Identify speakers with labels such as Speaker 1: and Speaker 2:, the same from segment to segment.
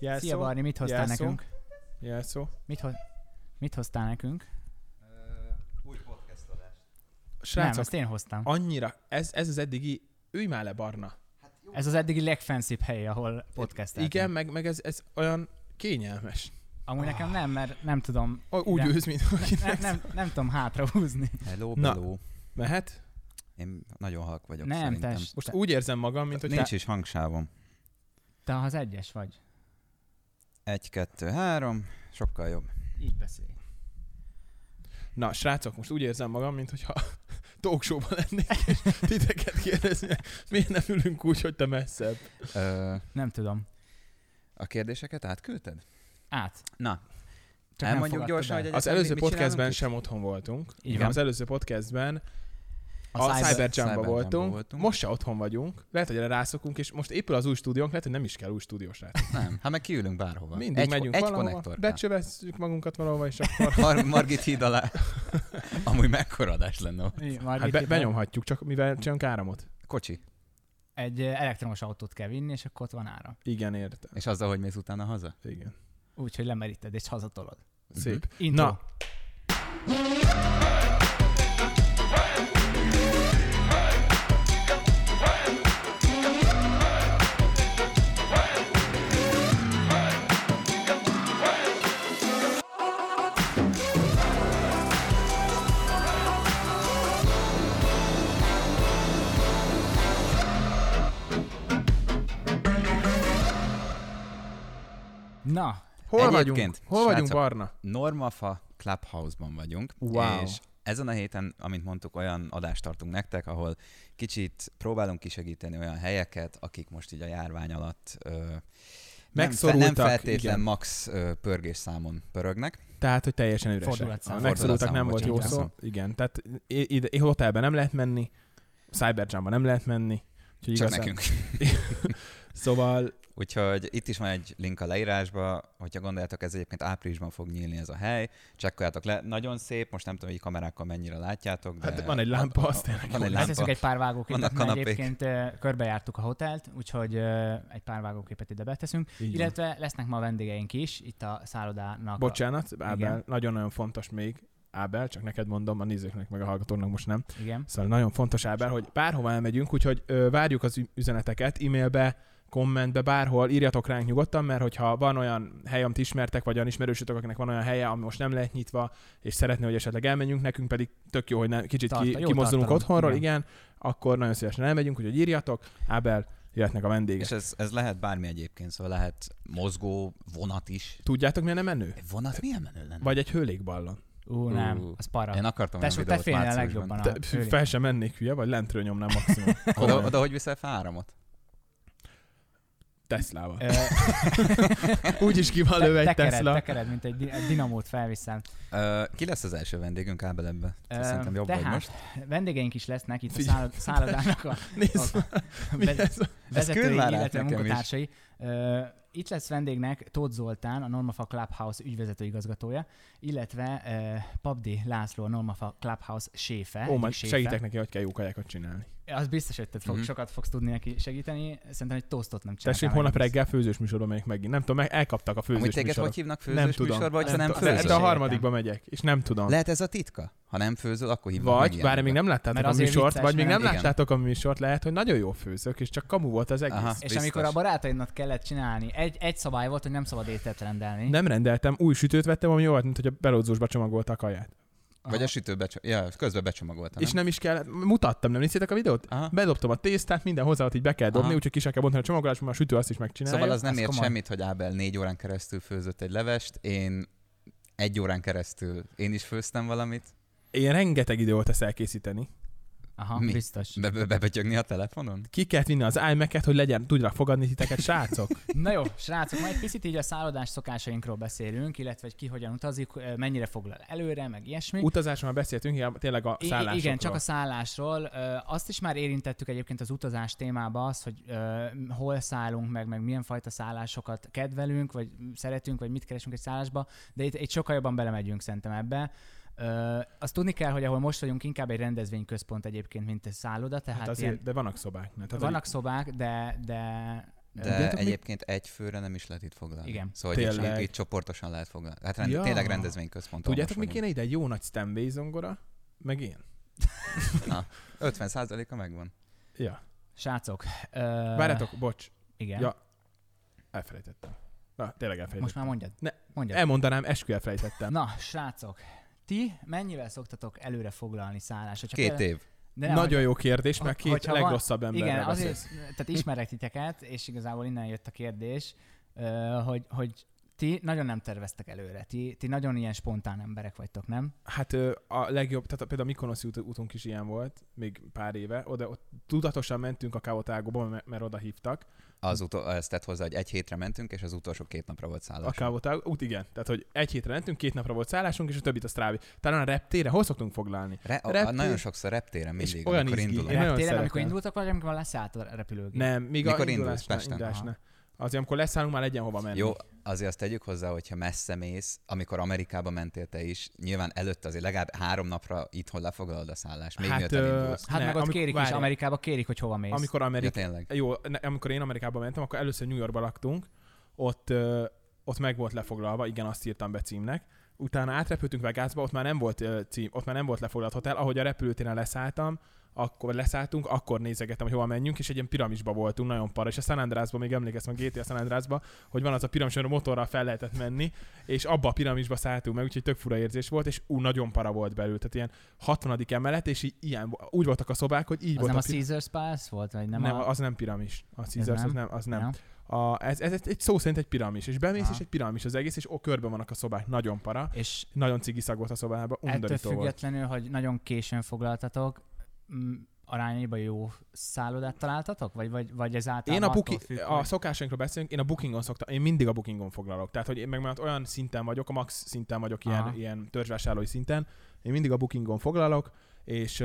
Speaker 1: Jelszó.
Speaker 2: Szia Barni, mit hoztál
Speaker 1: Jelszó.
Speaker 2: nekünk?
Speaker 1: Jelszó.
Speaker 2: Mit, ho- mit hoztál nekünk?
Speaker 3: Új podcast adás.
Speaker 2: Nem,
Speaker 1: Srácok,
Speaker 2: ezt én hoztam.
Speaker 1: annyira, ez, ez az eddigi, ülj már le, Barna.
Speaker 2: Ez az eddigi legfancibb hely, ahol podcasteltünk.
Speaker 1: Igen, meg, meg ez, ez olyan kényelmes.
Speaker 2: Amúgy nekem nem, mert nem tudom,
Speaker 1: O- Úgy ülsz, mint
Speaker 2: nem,
Speaker 1: akinek.
Speaker 2: nem, nem tudom hátra húzni.
Speaker 3: Hello,
Speaker 1: Na.
Speaker 3: hello.
Speaker 1: Mehet?
Speaker 3: Én nagyon halk vagyok
Speaker 2: Nem,
Speaker 3: szerintem.
Speaker 2: test.
Speaker 1: Most
Speaker 2: Te-
Speaker 1: úgy érzem magam, mint hogy
Speaker 3: Nincs is hangsávom.
Speaker 2: Te az egyes vagy.
Speaker 3: Egy, kettő, három, sokkal jobb.
Speaker 2: Így beszélj.
Speaker 1: Na, srácok, most úgy érzem magam, mint hogyha talkshowban lennék, és titeket kérdezni, miért nem ülünk úgy, hogy te messzebb.
Speaker 3: Ö,
Speaker 2: Nem tudom.
Speaker 3: a kérdéseket átküldted?
Speaker 2: Át.
Speaker 3: Na,
Speaker 2: Csak
Speaker 3: elmondjuk gyorsan, hogy
Speaker 2: hogy
Speaker 1: Az előző podcastben
Speaker 3: itt?
Speaker 1: sem otthon voltunk. Igen. Az előző podcastben
Speaker 2: A,
Speaker 1: a,
Speaker 2: Cyber...
Speaker 1: Cyber voltunk.
Speaker 3: Voltunk.
Speaker 1: Most se otthon vagyunk. Lehet, hogy erre rászokunk, és most épül az új stúdiónk, lehet, hogy nem is kell új stúdiós rá.
Speaker 3: Nem, hát meg kiülünk bárhova.
Speaker 1: Mindig
Speaker 3: egy,
Speaker 1: megyünk
Speaker 3: egy
Speaker 1: valahova,
Speaker 3: konnektor.
Speaker 1: becsövesszük magunkat valahova, és akkor
Speaker 3: Mar- Margit híd alá. Amúgy mekkora adás lenne ott.
Speaker 2: Így,
Speaker 1: hát be, benyomhatjuk, csak mivel csinálunk áramot.
Speaker 3: Kocsi.
Speaker 2: Egy elektromos autót kell vinni, és akkor ott van áram.
Speaker 1: Igen, értem.
Speaker 3: És azzal, hogy mész utána haza?
Speaker 1: Igen.
Speaker 2: Úgy, hogy lemeríted és hazatolod.
Speaker 1: Szép.
Speaker 2: Intro.
Speaker 1: Na, hol
Speaker 3: Egyébként,
Speaker 1: vagyunk? Hol vagyunk,
Speaker 3: srácok,
Speaker 1: Barna?
Speaker 3: Normafa Clubhouse-ban vagyunk.
Speaker 1: Wow.
Speaker 3: És ezen a héten, amint mondtuk, olyan adást tartunk nektek, ahol kicsit próbálunk kisegíteni olyan helyeket, akik most így a járvány alatt ö, nem, fe, nem feltétlen
Speaker 1: igen.
Speaker 3: max ö, pörgés számon pörögnek.
Speaker 1: Tehát, hogy teljesen üresek.
Speaker 2: Fordulatszám.
Speaker 1: A Megszorultak nem volt jó szó. Igen, tehát i- ide, hotelben nem lehet menni, Cyberjumba nem lehet menni. Úgyhogy
Speaker 3: Csak
Speaker 1: igazán-
Speaker 3: nekünk.
Speaker 1: Szóval
Speaker 3: Úgyhogy itt is van egy link a leírásba, hogyha gondoljátok, ez egyébként áprilisban fog nyílni ez a hely. Csekkoljátok le, nagyon szép, most nem tudom, hogy kamerákkal mennyire látjátok, de...
Speaker 1: Hát van egy lámpa, az tényleg
Speaker 3: Van egy lámpa.
Speaker 2: egy pár vágóképet, mert egyébként körbejártuk a hotelt, úgyhogy egy pár vágóképet ide beteszünk.
Speaker 1: így van.
Speaker 2: Illetve lesznek ma vendégeink is, itt a szállodának. a-
Speaker 1: Bocsánat, Ábel, nagyon-nagyon fontos még, Ábel, csak neked mondom, a nézőknek meg a hallgatóknak most nem.
Speaker 2: Igen.
Speaker 1: Szóval nagyon fontos Ábel, hogy bárhova elmegyünk, úgyhogy ö, várjuk az üzeneteket, e-mailbe, kommentbe, bárhol, írjatok ránk nyugodtan, mert hogyha van olyan hely, amit ismertek, vagy olyan ismerősötök, akinek van olyan helye, ami most nem lehet nyitva, és szeretné, hogy esetleg elmenjünk, nekünk pedig tök jó, hogy ne, kicsit
Speaker 2: Tarta-
Speaker 1: ki,
Speaker 2: jó
Speaker 1: kimozdulunk
Speaker 2: tartalom,
Speaker 1: otthonról, igen.
Speaker 2: igen.
Speaker 1: akkor nagyon szívesen elmegyünk, úgyhogy írjatok, Ábel, jöhetnek a vendégek.
Speaker 3: És ez, ez lehet bármi egyébként, szóval lehet mozgó vonat is.
Speaker 1: Tudjátok, milyen a menő?
Speaker 3: Egy vonat milyen menő lenne?
Speaker 1: Vagy egy hőlékballon.
Speaker 2: Ú, nem,
Speaker 3: Ú,
Speaker 2: az para.
Speaker 3: Én akartam
Speaker 2: Tesó, te félnél legjobban
Speaker 1: Te, fel sem mennék hülye, vagy lentről nyomnám maximum.
Speaker 3: Oda, oda, hogy viszel fel áramot?
Speaker 1: Teslával. Úgy is ki van egy
Speaker 2: tekered,
Speaker 1: Tesla.
Speaker 2: tekered, mint egy, di- egy dinamót felviszem.
Speaker 3: Uh, ki lesz az első vendégünk Ábel ebbe?
Speaker 2: Ö,
Speaker 3: Szerintem jobb vagy
Speaker 2: tehát,
Speaker 3: most.
Speaker 2: Vendégeink is lesznek itt a
Speaker 1: Figyelj.
Speaker 2: szállod, szállodának a,
Speaker 1: Nézd,
Speaker 2: a ve-
Speaker 1: ez?
Speaker 2: vezetői, illetve munkatársai. Ö, itt lesz vendégnek Tóth Zoltán, a Normafa Clubhouse ügyvezető igazgatója, illetve uh, Pabdi László, a Normafa Clubhouse séfe.
Speaker 1: Ó, majd segítek neki, hogy kell jó kajákat csinálni.
Speaker 2: Az biztos, hogy te fog,
Speaker 3: Mhm.
Speaker 2: sokat fogsz tudni neki segíteni. Szerintem egy toastot nem csináltál.
Speaker 1: Tessék, holnap reggel főzős műsorban megyek megint. Nem tudom, meg elkaptak a
Speaker 3: Amúgy
Speaker 1: főzős
Speaker 3: téged
Speaker 1: műsorok.
Speaker 3: hogy hívnak
Speaker 1: Nem
Speaker 3: főzős
Speaker 1: tudom.
Speaker 3: műsorba, hogyha
Speaker 2: Nem
Speaker 3: nem főzöl?
Speaker 1: de a harmadikba megyek, és nem tudom.
Speaker 3: Lehet ez a titka? Ha nem főzöl, akkor hívnak
Speaker 1: Vagy, bár még nem láttátok
Speaker 2: Mert
Speaker 1: a műsort, vagy még nem láttátok a műsort, lehet, hogy nagyon jó főzök, és csak kamu volt az egész.
Speaker 3: Aha.
Speaker 2: És amikor a barátaidnak kellett csinálni, egy, egy szabály volt, hogy nem szabad ételt rendelni.
Speaker 1: Nem rendeltem, új sütőt vettem, ami jó volt, mint hogy a belódzósba csomagolta a kaját.
Speaker 3: Vagy a sütő becso- ja, közben becsomagoltam.
Speaker 1: És nem is kell, mutattam, nem néztétek a videót?
Speaker 3: Aha.
Speaker 1: Bedobtam a tésztát, minden hozzáadott így be kell dobni, úgyhogy ki sem kell bontani a csomagolásban, a sütő azt is megcsinálja.
Speaker 3: Szóval az nem ért semmit, hogy Ábel négy órán keresztül főzött egy levest, én egy órán keresztül én is főztem valamit,
Speaker 1: Én rengeteg idő volt ezt elkészíteni.
Speaker 2: Aha,
Speaker 3: Mi?
Speaker 2: biztos.
Speaker 3: be- be- bebötyögni a telefonon.
Speaker 1: Ki kellett vinni az iMac-et, hogy legyen, tudjak fogadni titeket, srácok.
Speaker 2: Na jó, srácok, majd picit így a szállodás szokásainkról beszélünk, illetve hogy ki hogyan utazik, mennyire foglal előre, meg ilyesmi.
Speaker 1: Utazásról már beszéltünk, igen, tényleg a szállásokról.
Speaker 2: Igen, csak a szállásról. Azt is már érintettük egyébként az utazás témába, az, hogy hol szállunk meg, meg milyen fajta szállásokat kedvelünk, vagy szeretünk, vagy mit keresünk egy szállásba, de itt, itt sokkal jobban belemegyünk szerintem ebbe. Ö, azt tudni kell, hogy ahol most vagyunk, inkább egy rendezvényközpont egyébként, mint egy szálloda, tehát
Speaker 1: Hát azért,
Speaker 2: ilyen,
Speaker 1: de vannak szobák. Mert hát
Speaker 2: vannak szobák, de, de
Speaker 3: De
Speaker 1: Tudjátok, mi-
Speaker 3: egyébként egy főre nem is lehet itt foglalni.
Speaker 2: Igen.
Speaker 3: Szóval
Speaker 1: Tényleg.
Speaker 3: itt, itt, csoportosan lehet foglalni. Hát rend,
Speaker 1: Ja.
Speaker 3: tényleg rendezvényközponton
Speaker 1: Tudjátok, mi kéne ide? Egy jó nagy Stanway zongora, meg én.
Speaker 3: vagyunk. 50%-a megvan.
Speaker 1: Ja.
Speaker 2: Srácok, ö,
Speaker 1: Várjátok, bocs,
Speaker 2: Igen.
Speaker 1: Ja. elfelejtettem. Na, tényleg elfelejtettem.
Speaker 2: Most már mondjad.
Speaker 1: Ne,
Speaker 2: mondjad.
Speaker 1: Elmondanám, eskü elfelejtettem.
Speaker 2: Na, srácok, ti mennyivel szoktatok előre foglalni szállást? Hogyha
Speaker 3: Két
Speaker 2: például-
Speaker 3: év.
Speaker 2: De nem,
Speaker 1: Nagyon jó kérdés, mert két legrosszabb emberrel
Speaker 2: Igen, azért, tehát ismerek titeket, és igazából innen jött a kérdés, hogy, hogy ti nagyon nem terveztek előre. Ti, ti nagyon ilyen spontán emberek vagytok, nem?
Speaker 1: Hát a legjobb, tehát például a Mikonoszi út, útunk is ilyen volt, még pár éve. Oda ott tudatosan mentünk a Kávotágóba, mert, mert oda hívtak.
Speaker 3: Az utol, ezt tett hozzá, hogy egy hétre mentünk, és az utolsó két napra volt
Speaker 1: A
Speaker 3: szállás.
Speaker 1: Kávotágó út, igen. Tehát, hogy egy hétre mentünk, két napra volt szállásunk, és a többit a Strávi. Talán a reptére, hol szoktunk foglalni?
Speaker 3: Re- a,
Speaker 1: reptér-
Speaker 3: nagyon sokszor reptéren
Speaker 1: És
Speaker 3: mindig,
Speaker 1: olyan
Speaker 3: amikor
Speaker 1: izgi.
Speaker 3: indulunk.
Speaker 2: Reptéren, amikor indultak, vagy amikor leszállt a repülőgép?
Speaker 1: Nem, még
Speaker 3: Mikor
Speaker 1: a
Speaker 3: indulsz
Speaker 1: indulásnál, indulásnál. Azért, amikor leszállunk, már legyen hova menni.
Speaker 3: Jó, azért azt tegyük hozzá, hogyha messze mész, amikor Amerikába mentél te is, nyilván előtt azért legalább három napra itthon lefoglalod a szállást, még
Speaker 1: Hát,
Speaker 3: hát,
Speaker 1: ö,
Speaker 3: mielőtt elindulsz.
Speaker 2: Hát
Speaker 1: Ne,
Speaker 2: meg ott
Speaker 1: amikor-
Speaker 2: kérik is,
Speaker 1: várjál.
Speaker 2: Amerikába kérik, hogy hova mész.
Speaker 1: Amikor
Speaker 3: Ja,
Speaker 1: Amerika...
Speaker 3: tényleg.
Speaker 1: Jó, ne, amikor én Amerikába mentem, akkor először New Yorkba laktunk, ott, ö, ott meg volt lefoglalva, igen, azt írtam be címnek. Utána átrepültünk Vegasba, ott már nem volt ö, cím, ott már nem volt lefoglalt hotel. Ahogy a repülőtéren leszálltam, akkor leszálltunk, akkor nézegettem, hogy hova menjünk, és egy ilyen piramisba voltunk, nagyon para. És a San Andreasba még emlékeztem a GTA San Andreasba, hogy van az a piramis, ahol motorral fel lehetett menni, és abba a piramisba szálltunk meg, úgyhogy tök fura érzés volt, és ú, nagyon para volt belül. Tehát ilyen 60. emelet, és így, ilyen, úgy voltak a szobák, hogy így
Speaker 2: az
Speaker 1: volt
Speaker 2: nem a,
Speaker 1: pir-
Speaker 2: Caesar's Palace volt? Vagy nem,
Speaker 1: nem,
Speaker 2: a...
Speaker 1: az nem piramis. A Caesars,
Speaker 2: nem?
Speaker 1: az nem, az nem.
Speaker 2: nem?
Speaker 1: A, ez, ez, egy szó szerint egy piramis, és bemész,
Speaker 2: Aha.
Speaker 1: és egy piramis az egész, és ó, körben vannak a szobák, nagyon para.
Speaker 2: És
Speaker 1: Nagyon cigi szag volt a szobában,
Speaker 2: ettől
Speaker 1: undorító volt.
Speaker 2: függetlenül, hogy nagyon későn foglaltatok, arányaiban jó szállodát találtatok? Vagy, vagy, vagy ez általában
Speaker 1: Én a, buki,
Speaker 2: függ,
Speaker 1: a szokásainkról beszélünk, én a bookingon szoktam, én mindig a bookingon foglalok. Tehát, hogy én meg már olyan szinten vagyok, a max szinten vagyok, ilyen,
Speaker 2: Aha.
Speaker 1: ilyen törzsvásárlói szinten, én mindig a bookingon foglalok, és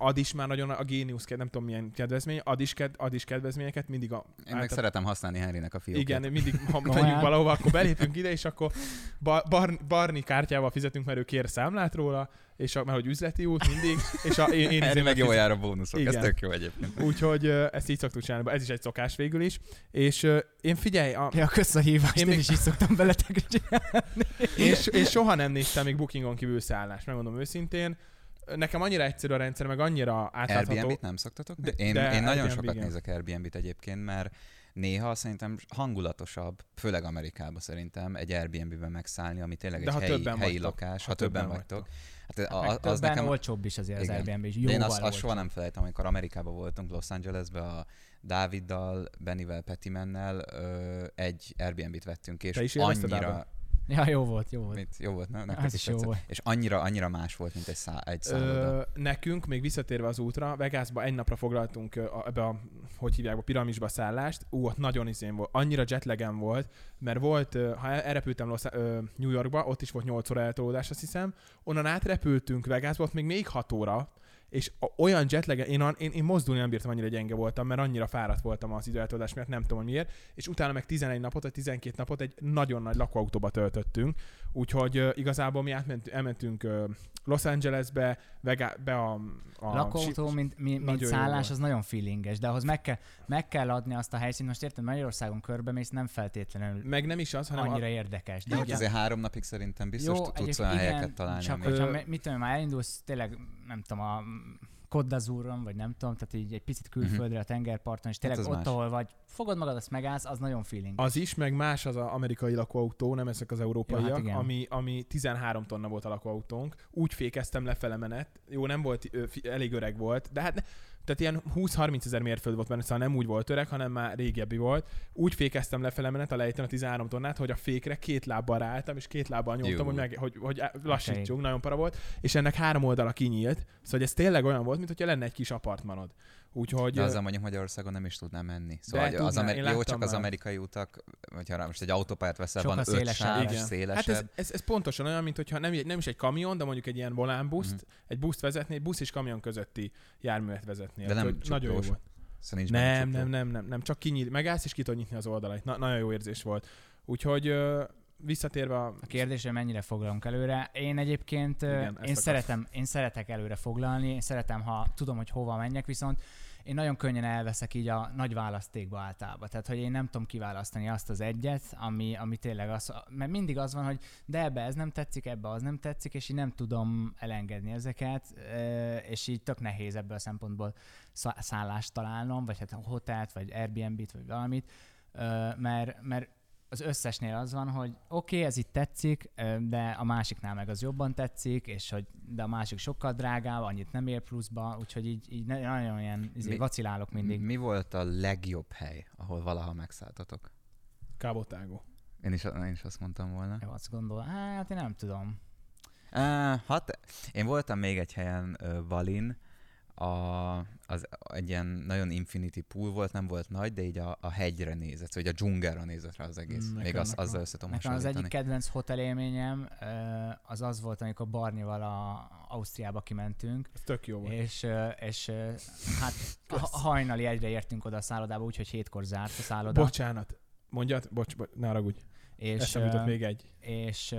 Speaker 1: ad is már nagyon a Genius, nem tudom milyen kedvezmény, ad is, ked, ad is kedvezményeket, mindig a...
Speaker 3: Én meg szeretem használni Henrynek a fiókét.
Speaker 1: Igen, mindig, ha megyünk valahova, akkor belépünk ide, és akkor bar, bar, barni kártyával fizetünk, mert ő kér számlát róla, és a, mert hogy üzleti út mindig, és a, én, én
Speaker 3: Henry meg jól jár a bónuszok, ez
Speaker 1: Igen.
Speaker 3: tök jó egyébként.
Speaker 1: Úgyhogy ezt így szoktuk csinálni, ez is egy szokás végül is. És én figyelj, a,
Speaker 2: Ja, kösz a hívást,
Speaker 1: Én
Speaker 2: én,
Speaker 1: még-
Speaker 2: is így szoktam veletek
Speaker 1: én, s- én soha nem néztem még bookingon kívül szállást, megmondom őszintén. Nekem annyira egyszerű a rendszer, meg annyira átlátható.
Speaker 3: Airbnb-t nem szoktatok?
Speaker 1: De-
Speaker 3: én,
Speaker 1: de
Speaker 3: én nagyon
Speaker 1: Airbnb
Speaker 3: sokat
Speaker 1: igen.
Speaker 3: nézek Airbnb-t egyébként, mert néha szerintem hangulatosabb, főleg Amerikában szerintem egy Airbnb-ben megszállni, ami tényleg
Speaker 1: De
Speaker 3: egy
Speaker 1: ha
Speaker 3: helyi,
Speaker 1: többen
Speaker 3: helyi
Speaker 1: vagytok.
Speaker 3: lakás, ha,
Speaker 1: Ha
Speaker 3: többen,
Speaker 1: többen
Speaker 3: vagytok. Hát
Speaker 2: Meg
Speaker 3: a, az nekem,
Speaker 2: olcsóbb is azért az
Speaker 3: Igen.
Speaker 2: Airbnb is.
Speaker 3: de
Speaker 2: Jóval
Speaker 3: én azt, azt soha nem felejtem, amikor Amerikában voltunk, Los Angelesbe a Dáviddal, Bennivel, Petimennel egy Airbnb-t vettünk, és
Speaker 1: Te is
Speaker 3: annyira?
Speaker 2: Ja, jó volt, jó volt.
Speaker 3: mit, jó volt, nem? Nektek
Speaker 2: Az
Speaker 3: is
Speaker 2: is jó
Speaker 3: tetszett?
Speaker 2: volt.
Speaker 3: És annyira, annyira más volt, mint egy, szá, egy szálloda.
Speaker 1: Ö, nekünk, még visszatérve az útra, Vegasba egy napra foglaltunk ö, a- ebbe a, hogy hívják, a piramisba szállást. Ú, ott nagyon izén volt. Annyira jetlegen volt, mert volt, ö, ha el- elrepültem Los, ö, New Yorkba, ott is volt 8 óra eltolódás, azt hiszem. Onnan átrepültünk Vegasba, ott még még 6 óra, és olyan jetlege, én, én, én mozdulni nem bírtam, annyira gyenge voltam, mert annyira fáradt voltam az időeltolódás miatt, nem tudom, miért. És utána meg 11 napot, vagy 12 napot egy nagyon nagy lakóautóba töltöttünk. Úgyhogy uh, igazából mi átment, elmentünk uh, Los Angelesbe, Vega, be a... a
Speaker 2: Lakóautó, mint, mint, mint
Speaker 1: jó
Speaker 2: szállás, az nagyon feelinges, de ahhoz meg kell, meg kell adni azt a helyszínt. Most érted, Magyarországon körbemész, nem feltétlenül
Speaker 1: meg nem is az, hanem
Speaker 2: annyira
Speaker 1: a,
Speaker 2: érdekes. De
Speaker 3: hát
Speaker 2: ugye-
Speaker 3: azért három napig szerintem biztos
Speaker 2: Jó,
Speaker 3: tudsz olyan
Speaker 2: igen,
Speaker 3: helyeket találni,
Speaker 2: Csak
Speaker 3: ami...
Speaker 2: hogyha, mit tudom, már elindulsz tényleg, nem tudom, a Côte d'Azúron, vagy nem tudom, tehát így egy picit külföldre a tengerparton, és tényleg
Speaker 3: az
Speaker 2: ott,
Speaker 3: más.
Speaker 2: ahol vagy, fogod magad, azt megállsz, az nagyon feeling.
Speaker 1: az is, meg más az a amerikai lakóautó, nem ezek az európaiak,
Speaker 2: Jó, hát igen.
Speaker 1: ami, ami 13 tonna volt a lakóautónk. Úgy fékeztem lefele menet. Jó, nem volt, elég öreg volt, de hát ne, tehát ilyen 20-30 ezer mérföld volt benne, szóval nem úgy volt öreg, hanem már régebbi volt. Úgy fékeztem lefele menet a lejtőn a 13 tonnát, hogy a fékre két lábbal ráálltam, és két lábbal nyomtam,
Speaker 3: Jó.
Speaker 1: hogy, meg, hogy, hogy lassítsunk,
Speaker 2: Okay.
Speaker 1: nagyon para volt. És ennek három oldala kinyílt, szóval ez tényleg olyan volt, mint hogyha lenne egy kis apartmanod. Úgyhogy
Speaker 3: De azzal mondjuk Magyarországon nem is tudnám menni. Szóval
Speaker 1: De
Speaker 3: az
Speaker 1: tudná,
Speaker 3: amer-
Speaker 1: én
Speaker 3: jó, csak az amerikai utak, hogyha most egy autópályát veszel,
Speaker 2: Sokkal
Speaker 3: van öt
Speaker 2: szélesebb.
Speaker 3: sáv,
Speaker 1: Igen.
Speaker 3: szélesebb.
Speaker 1: Hát ez, ez, ez, pontosan olyan, mint hogyha nem, egy- nem is egy kamion, de mondjuk egy ilyen volánbuszt,
Speaker 3: Mhm.
Speaker 1: egy buszt vezetni, busz és kamion közötti járművet vezetni.
Speaker 3: De nem
Speaker 1: nagyon jó volt.
Speaker 3: Szóval nincs
Speaker 1: Nem, nem, nem, nem, nem, csak kinyíl, megállsz és ki nyitni az oldalait. Na, nagyon jó érzés volt. Úgyhogy visszatérve a...
Speaker 2: A kérdés, hogy mennyire foglalunk előre. Én egyébként
Speaker 1: Igen,
Speaker 2: én, szeretem, én szeretek előre foglalni, én szeretem, ha tudom, hogy hova menjek, viszont én nagyon könnyen elveszek így a nagy választékba általában. Tehát, hogy én nem tudom kiválasztani azt az egyet, ami, ami tényleg az, mert mindig az van, hogy de ebbe ez nem tetszik, ebbe az nem tetszik, és így nem tudom elengedni ezeket, és így tök nehéz ebből a szempontból szá- szállást találnom, vagy hát hotelt, vagy Airbnb-t, vagy valamit, mert, mert az összesnél az van, hogy oké, okay, ez itt tetszik, de a másiknál meg az jobban tetszik, és hogy de a másik sokkal drágább, annyit nem ér pluszba, úgyhogy így, így nagyon ilyen izé,
Speaker 3: Mi-
Speaker 2: vacilálok mindig.
Speaker 3: Mi volt a legjobb hely, ahol valaha megszálltatok?
Speaker 1: Kábotágó.
Speaker 3: Én is, én is azt mondtam volna.
Speaker 2: Jó, azt gondol, hát én nem tudom.
Speaker 3: Uh, hat, én voltam még egy helyen, uh, Valin, a, az egy ilyen nagyon infinity pool volt, nem volt nagy, de így a, a hegyre nézett, vagy a dzsungelre nézett rá az egész.
Speaker 1: Mm,
Speaker 3: még
Speaker 1: nekem-
Speaker 3: az,
Speaker 1: nekem-
Speaker 3: azzal össze tudom
Speaker 2: Nekem az egyik kedvenc hotel élményem ö, az az volt, amikor Barnival a Ausztriába kimentünk,
Speaker 1: Ez tök jó volt.
Speaker 2: és, ö, és ö, hát ha- hajnali egyre értünk oda a szállodába, úgyhogy hétkor zárt a szálloda.
Speaker 1: Bocsánat. Mondjad, bocs, bocs ne haragudj.
Speaker 2: és,
Speaker 1: Eszembe jutott még egy.
Speaker 2: és,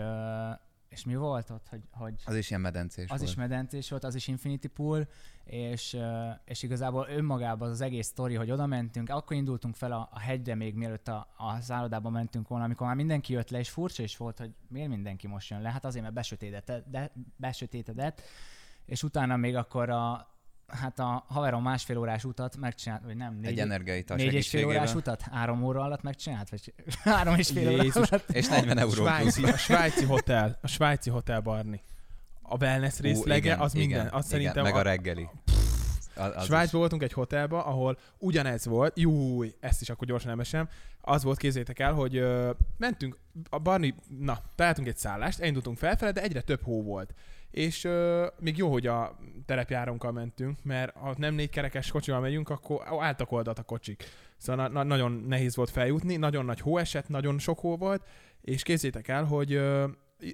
Speaker 2: és mi volt ott, hogy, hogy
Speaker 3: Az is ilyen medencés
Speaker 2: az
Speaker 3: volt.
Speaker 2: is medencés volt, az is Infinity Pool, és, és igazából önmagában az, az egész sztori, hogy oda mentünk, akkor indultunk fel a, a hegyre még mielőtt a, a szállodába mentünk volna, amikor már mindenki jött le, és furcsa is volt, hogy miért mindenki most jön le, hát azért, mert besötétedett, de, besötétedett és utána még akkor a, hát a haverom másfél órás utat megcsinált, vagy nem,
Speaker 3: egy
Speaker 2: négy,
Speaker 3: energiaital
Speaker 2: négy és fél órás utat, három óra alatt megcsinált, vagy három és fél óra
Speaker 1: Jézus.
Speaker 2: alatt.
Speaker 3: És 40
Speaker 1: A
Speaker 3: euró
Speaker 1: svájci, a svájci hotel, a svájci hotel Barni. A wellness
Speaker 3: Ú,
Speaker 1: részlege,
Speaker 3: igen,
Speaker 1: az
Speaker 3: igen,
Speaker 1: minden. Azt
Speaker 3: igen,
Speaker 1: szerintem
Speaker 3: meg
Speaker 1: a,
Speaker 3: a reggeli. Az, az
Speaker 1: Svájcban voltunk egy hotelba, ahol ugyanez volt, júj, ezt is akkor gyorsan elmesem, az volt, kézzétek el, hogy ö, mentünk, a Barni, na, találtunk egy szállást, elindultunk felfele, de egyre több hó volt. És ö, még jó, hogy a terepjárónkkal mentünk, mert ha nem négy kerekes kocsival megyünk, akkor álltak oldalt a kocsik. Szóval na- na- nagyon nehéz volt feljutni, nagyon nagy hó esett, nagyon sok hó volt, és kézzétek el, hogy ö,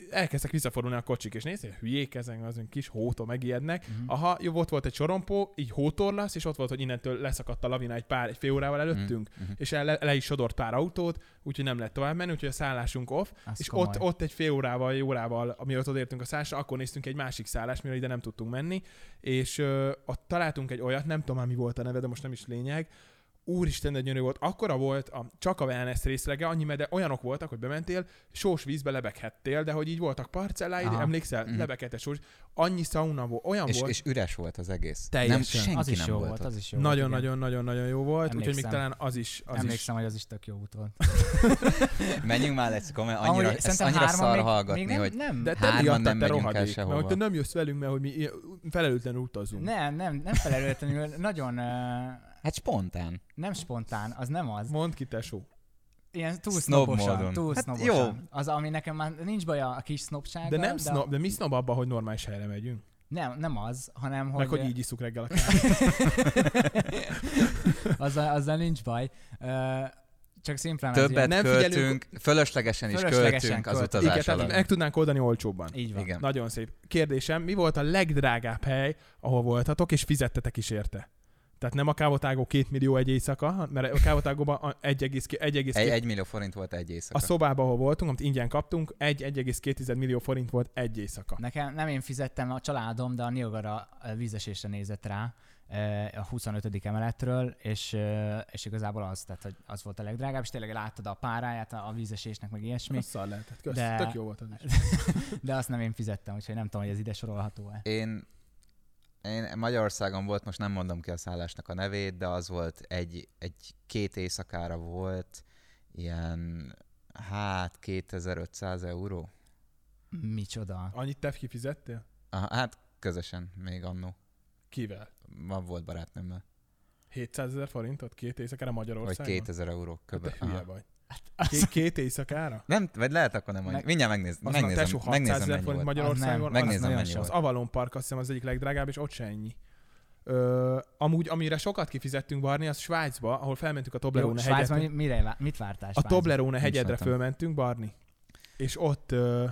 Speaker 1: elkezdtek visszafordulni a kocsik, és nézzél, hülyék ezen, az kis hótól megijednek,
Speaker 2: Mhm.
Speaker 1: Aha, jó, ott volt egy sorompó, így hótorlasz, és ott volt, hogy innentől leszakadt a lavina egy pár, egy fél órával előttünk,
Speaker 3: Mhm.
Speaker 1: és el, le, is sodort pár autót, úgyhogy nem lehet tovább menni, úgyhogy a szállásunk off,
Speaker 2: Az
Speaker 1: és
Speaker 2: komoly.
Speaker 1: ott, ott egy fél órával, egy órával, amiatt odaértünk a szállásra, akkor néztünk egy másik szállást, mivel ide nem tudtunk menni, és ö, ott találtunk egy olyat, nem tudom már mi volt a neve, de most nem is lényeg, Úristen, de gyönyörű volt. Akkora volt a, csak a wellness részlege, annyi, de olyanok voltak, hogy bementél, sós vízbe lebeghettél, de hogy így voltak parcelláid,
Speaker 2: Aha.
Speaker 1: emlékszel?
Speaker 3: Mhm.
Speaker 1: Lebeghetett sós. Annyi szauna volt, olyan
Speaker 3: És,
Speaker 1: volt.
Speaker 3: és üres volt az egész.
Speaker 1: Teljesen.
Speaker 3: Nem, senki
Speaker 2: az is
Speaker 3: nem
Speaker 2: jó
Speaker 3: volt,
Speaker 2: az is jó.
Speaker 1: Nagyon-nagyon-nagyon-nagyon jó volt, úgyhogy még
Speaker 2: Emlékszem.
Speaker 1: talán az is. Az
Speaker 2: Emlékszem, hogy az is tök jó út volt.
Speaker 3: Menjünk már egy komolyan, annyira,
Speaker 2: Amúgy
Speaker 3: ezt annyira szar
Speaker 2: még,
Speaker 3: hallgatni,
Speaker 2: még nem,
Speaker 3: hogy
Speaker 2: nem,
Speaker 1: De te miattad
Speaker 3: nem
Speaker 1: te rohadék,
Speaker 3: sehova.
Speaker 1: mert hogy te nem jössz velünk, mert hogy mi felelőtlenül utazunk.
Speaker 2: nem, nem, nem felelőtlenül, nagyon uh,
Speaker 3: hát spontán.
Speaker 2: nem spontán, az nem az.
Speaker 1: Mondd ki, tesó.
Speaker 2: Ilyen túl
Speaker 3: Snob
Speaker 2: sznobosan,
Speaker 3: módon.
Speaker 2: túl
Speaker 3: Hát
Speaker 2: sznobosan.
Speaker 3: jó.
Speaker 2: Az, ami nekem már nincs baj a kis sznobsággal.
Speaker 1: De nem snob, de mi snob abban, hogy normális helyre megyünk?
Speaker 2: Nem, nem az, hanem hogy...
Speaker 1: Meg hogy így iszuk reggel a kávét.
Speaker 2: azzal, azzal nincs baj. Uh, csak szimplán
Speaker 3: Többet
Speaker 1: Nem
Speaker 3: költünk,
Speaker 1: figyelünk-
Speaker 3: fölöslegesen is
Speaker 2: Fölöslegesen
Speaker 3: költünk az
Speaker 2: költ.
Speaker 1: Igen,
Speaker 3: utazás
Speaker 1: tehát
Speaker 3: alatt.
Speaker 1: meg tudnánk oldani olcsóbban.
Speaker 2: Így van.
Speaker 3: Igen.
Speaker 1: Nagyon szép. Kérdésem, mi volt a legdrágább hely, ahol voltatok, és fizettetek is érte? Tehát nem a kávotágó két millió egy éjszaka, mert a kávotágóban a 1,2 1,2
Speaker 3: Egy, egy millió forint volt egy éjszaka.
Speaker 1: a szobában, ahol voltunk, amit ingyen kaptunk, egy 1,2 millió forint volt egy éjszaka.
Speaker 2: Nekem nem én fizettem a családom, de a Niagara vízesésre nézett rá a 25. emeletről, és, és igazából az, tehát hogy az volt a legdrágább, és tényleg láttad a páráját a a vízesésnek, meg ilyesmi,
Speaker 1: Az szar lehetett. Kösz.
Speaker 2: De-
Speaker 1: Tök jó volt az is.
Speaker 2: de azt nem én fizettem, úgyhogy nem tudom, hogy ez ide sorolható-e.
Speaker 3: Én, én Magyarországon volt, most nem mondom ki a szállásnak a nevét, de az volt egy, egy két éjszakára volt ilyen, hát 2500 euró.
Speaker 2: Micsoda.
Speaker 1: Annyit te kifizettél?
Speaker 3: Aha, hát közösen még annó.
Speaker 1: Kivel?
Speaker 3: Ma volt barátnőmmel.
Speaker 1: 700 ezer forintot két éjszakára
Speaker 3: Vagy
Speaker 1: Magyarországon?
Speaker 3: 2000 euró
Speaker 1: Te
Speaker 3: köbben.
Speaker 1: hülye
Speaker 3: Aha.
Speaker 1: Vagy.
Speaker 2: Az,
Speaker 1: Két, két éjszakára?
Speaker 3: Nem, vagy lehet akkor nem annyi.
Speaker 2: Meg-
Speaker 3: Mindjárt megnéz,
Speaker 1: Az már
Speaker 3: megnézem,
Speaker 1: tesó 600
Speaker 3: megnézem mennyi
Speaker 1: forint
Speaker 3: volt.
Speaker 1: Magyarországon.
Speaker 2: Az nem.
Speaker 1: az-
Speaker 3: Megnézem, mennyi
Speaker 2: sok.
Speaker 1: Az
Speaker 3: volt.
Speaker 1: Avalon Park azt hiszem az egyik legdrágább, és ott se ennyi. Ö, amúgy, amire sokat kifizettünk Barni, az Svájcba, ahol felmentünk a
Speaker 2: jó,
Speaker 1: Toblerone
Speaker 2: Svájcban
Speaker 1: hegyedre.
Speaker 2: mi- mire, mit vártál
Speaker 1: A
Speaker 2: Svájcban?
Speaker 1: Toblerone hegyedre
Speaker 3: voltam.
Speaker 1: fölmentünk, Barni. És ott... Ö,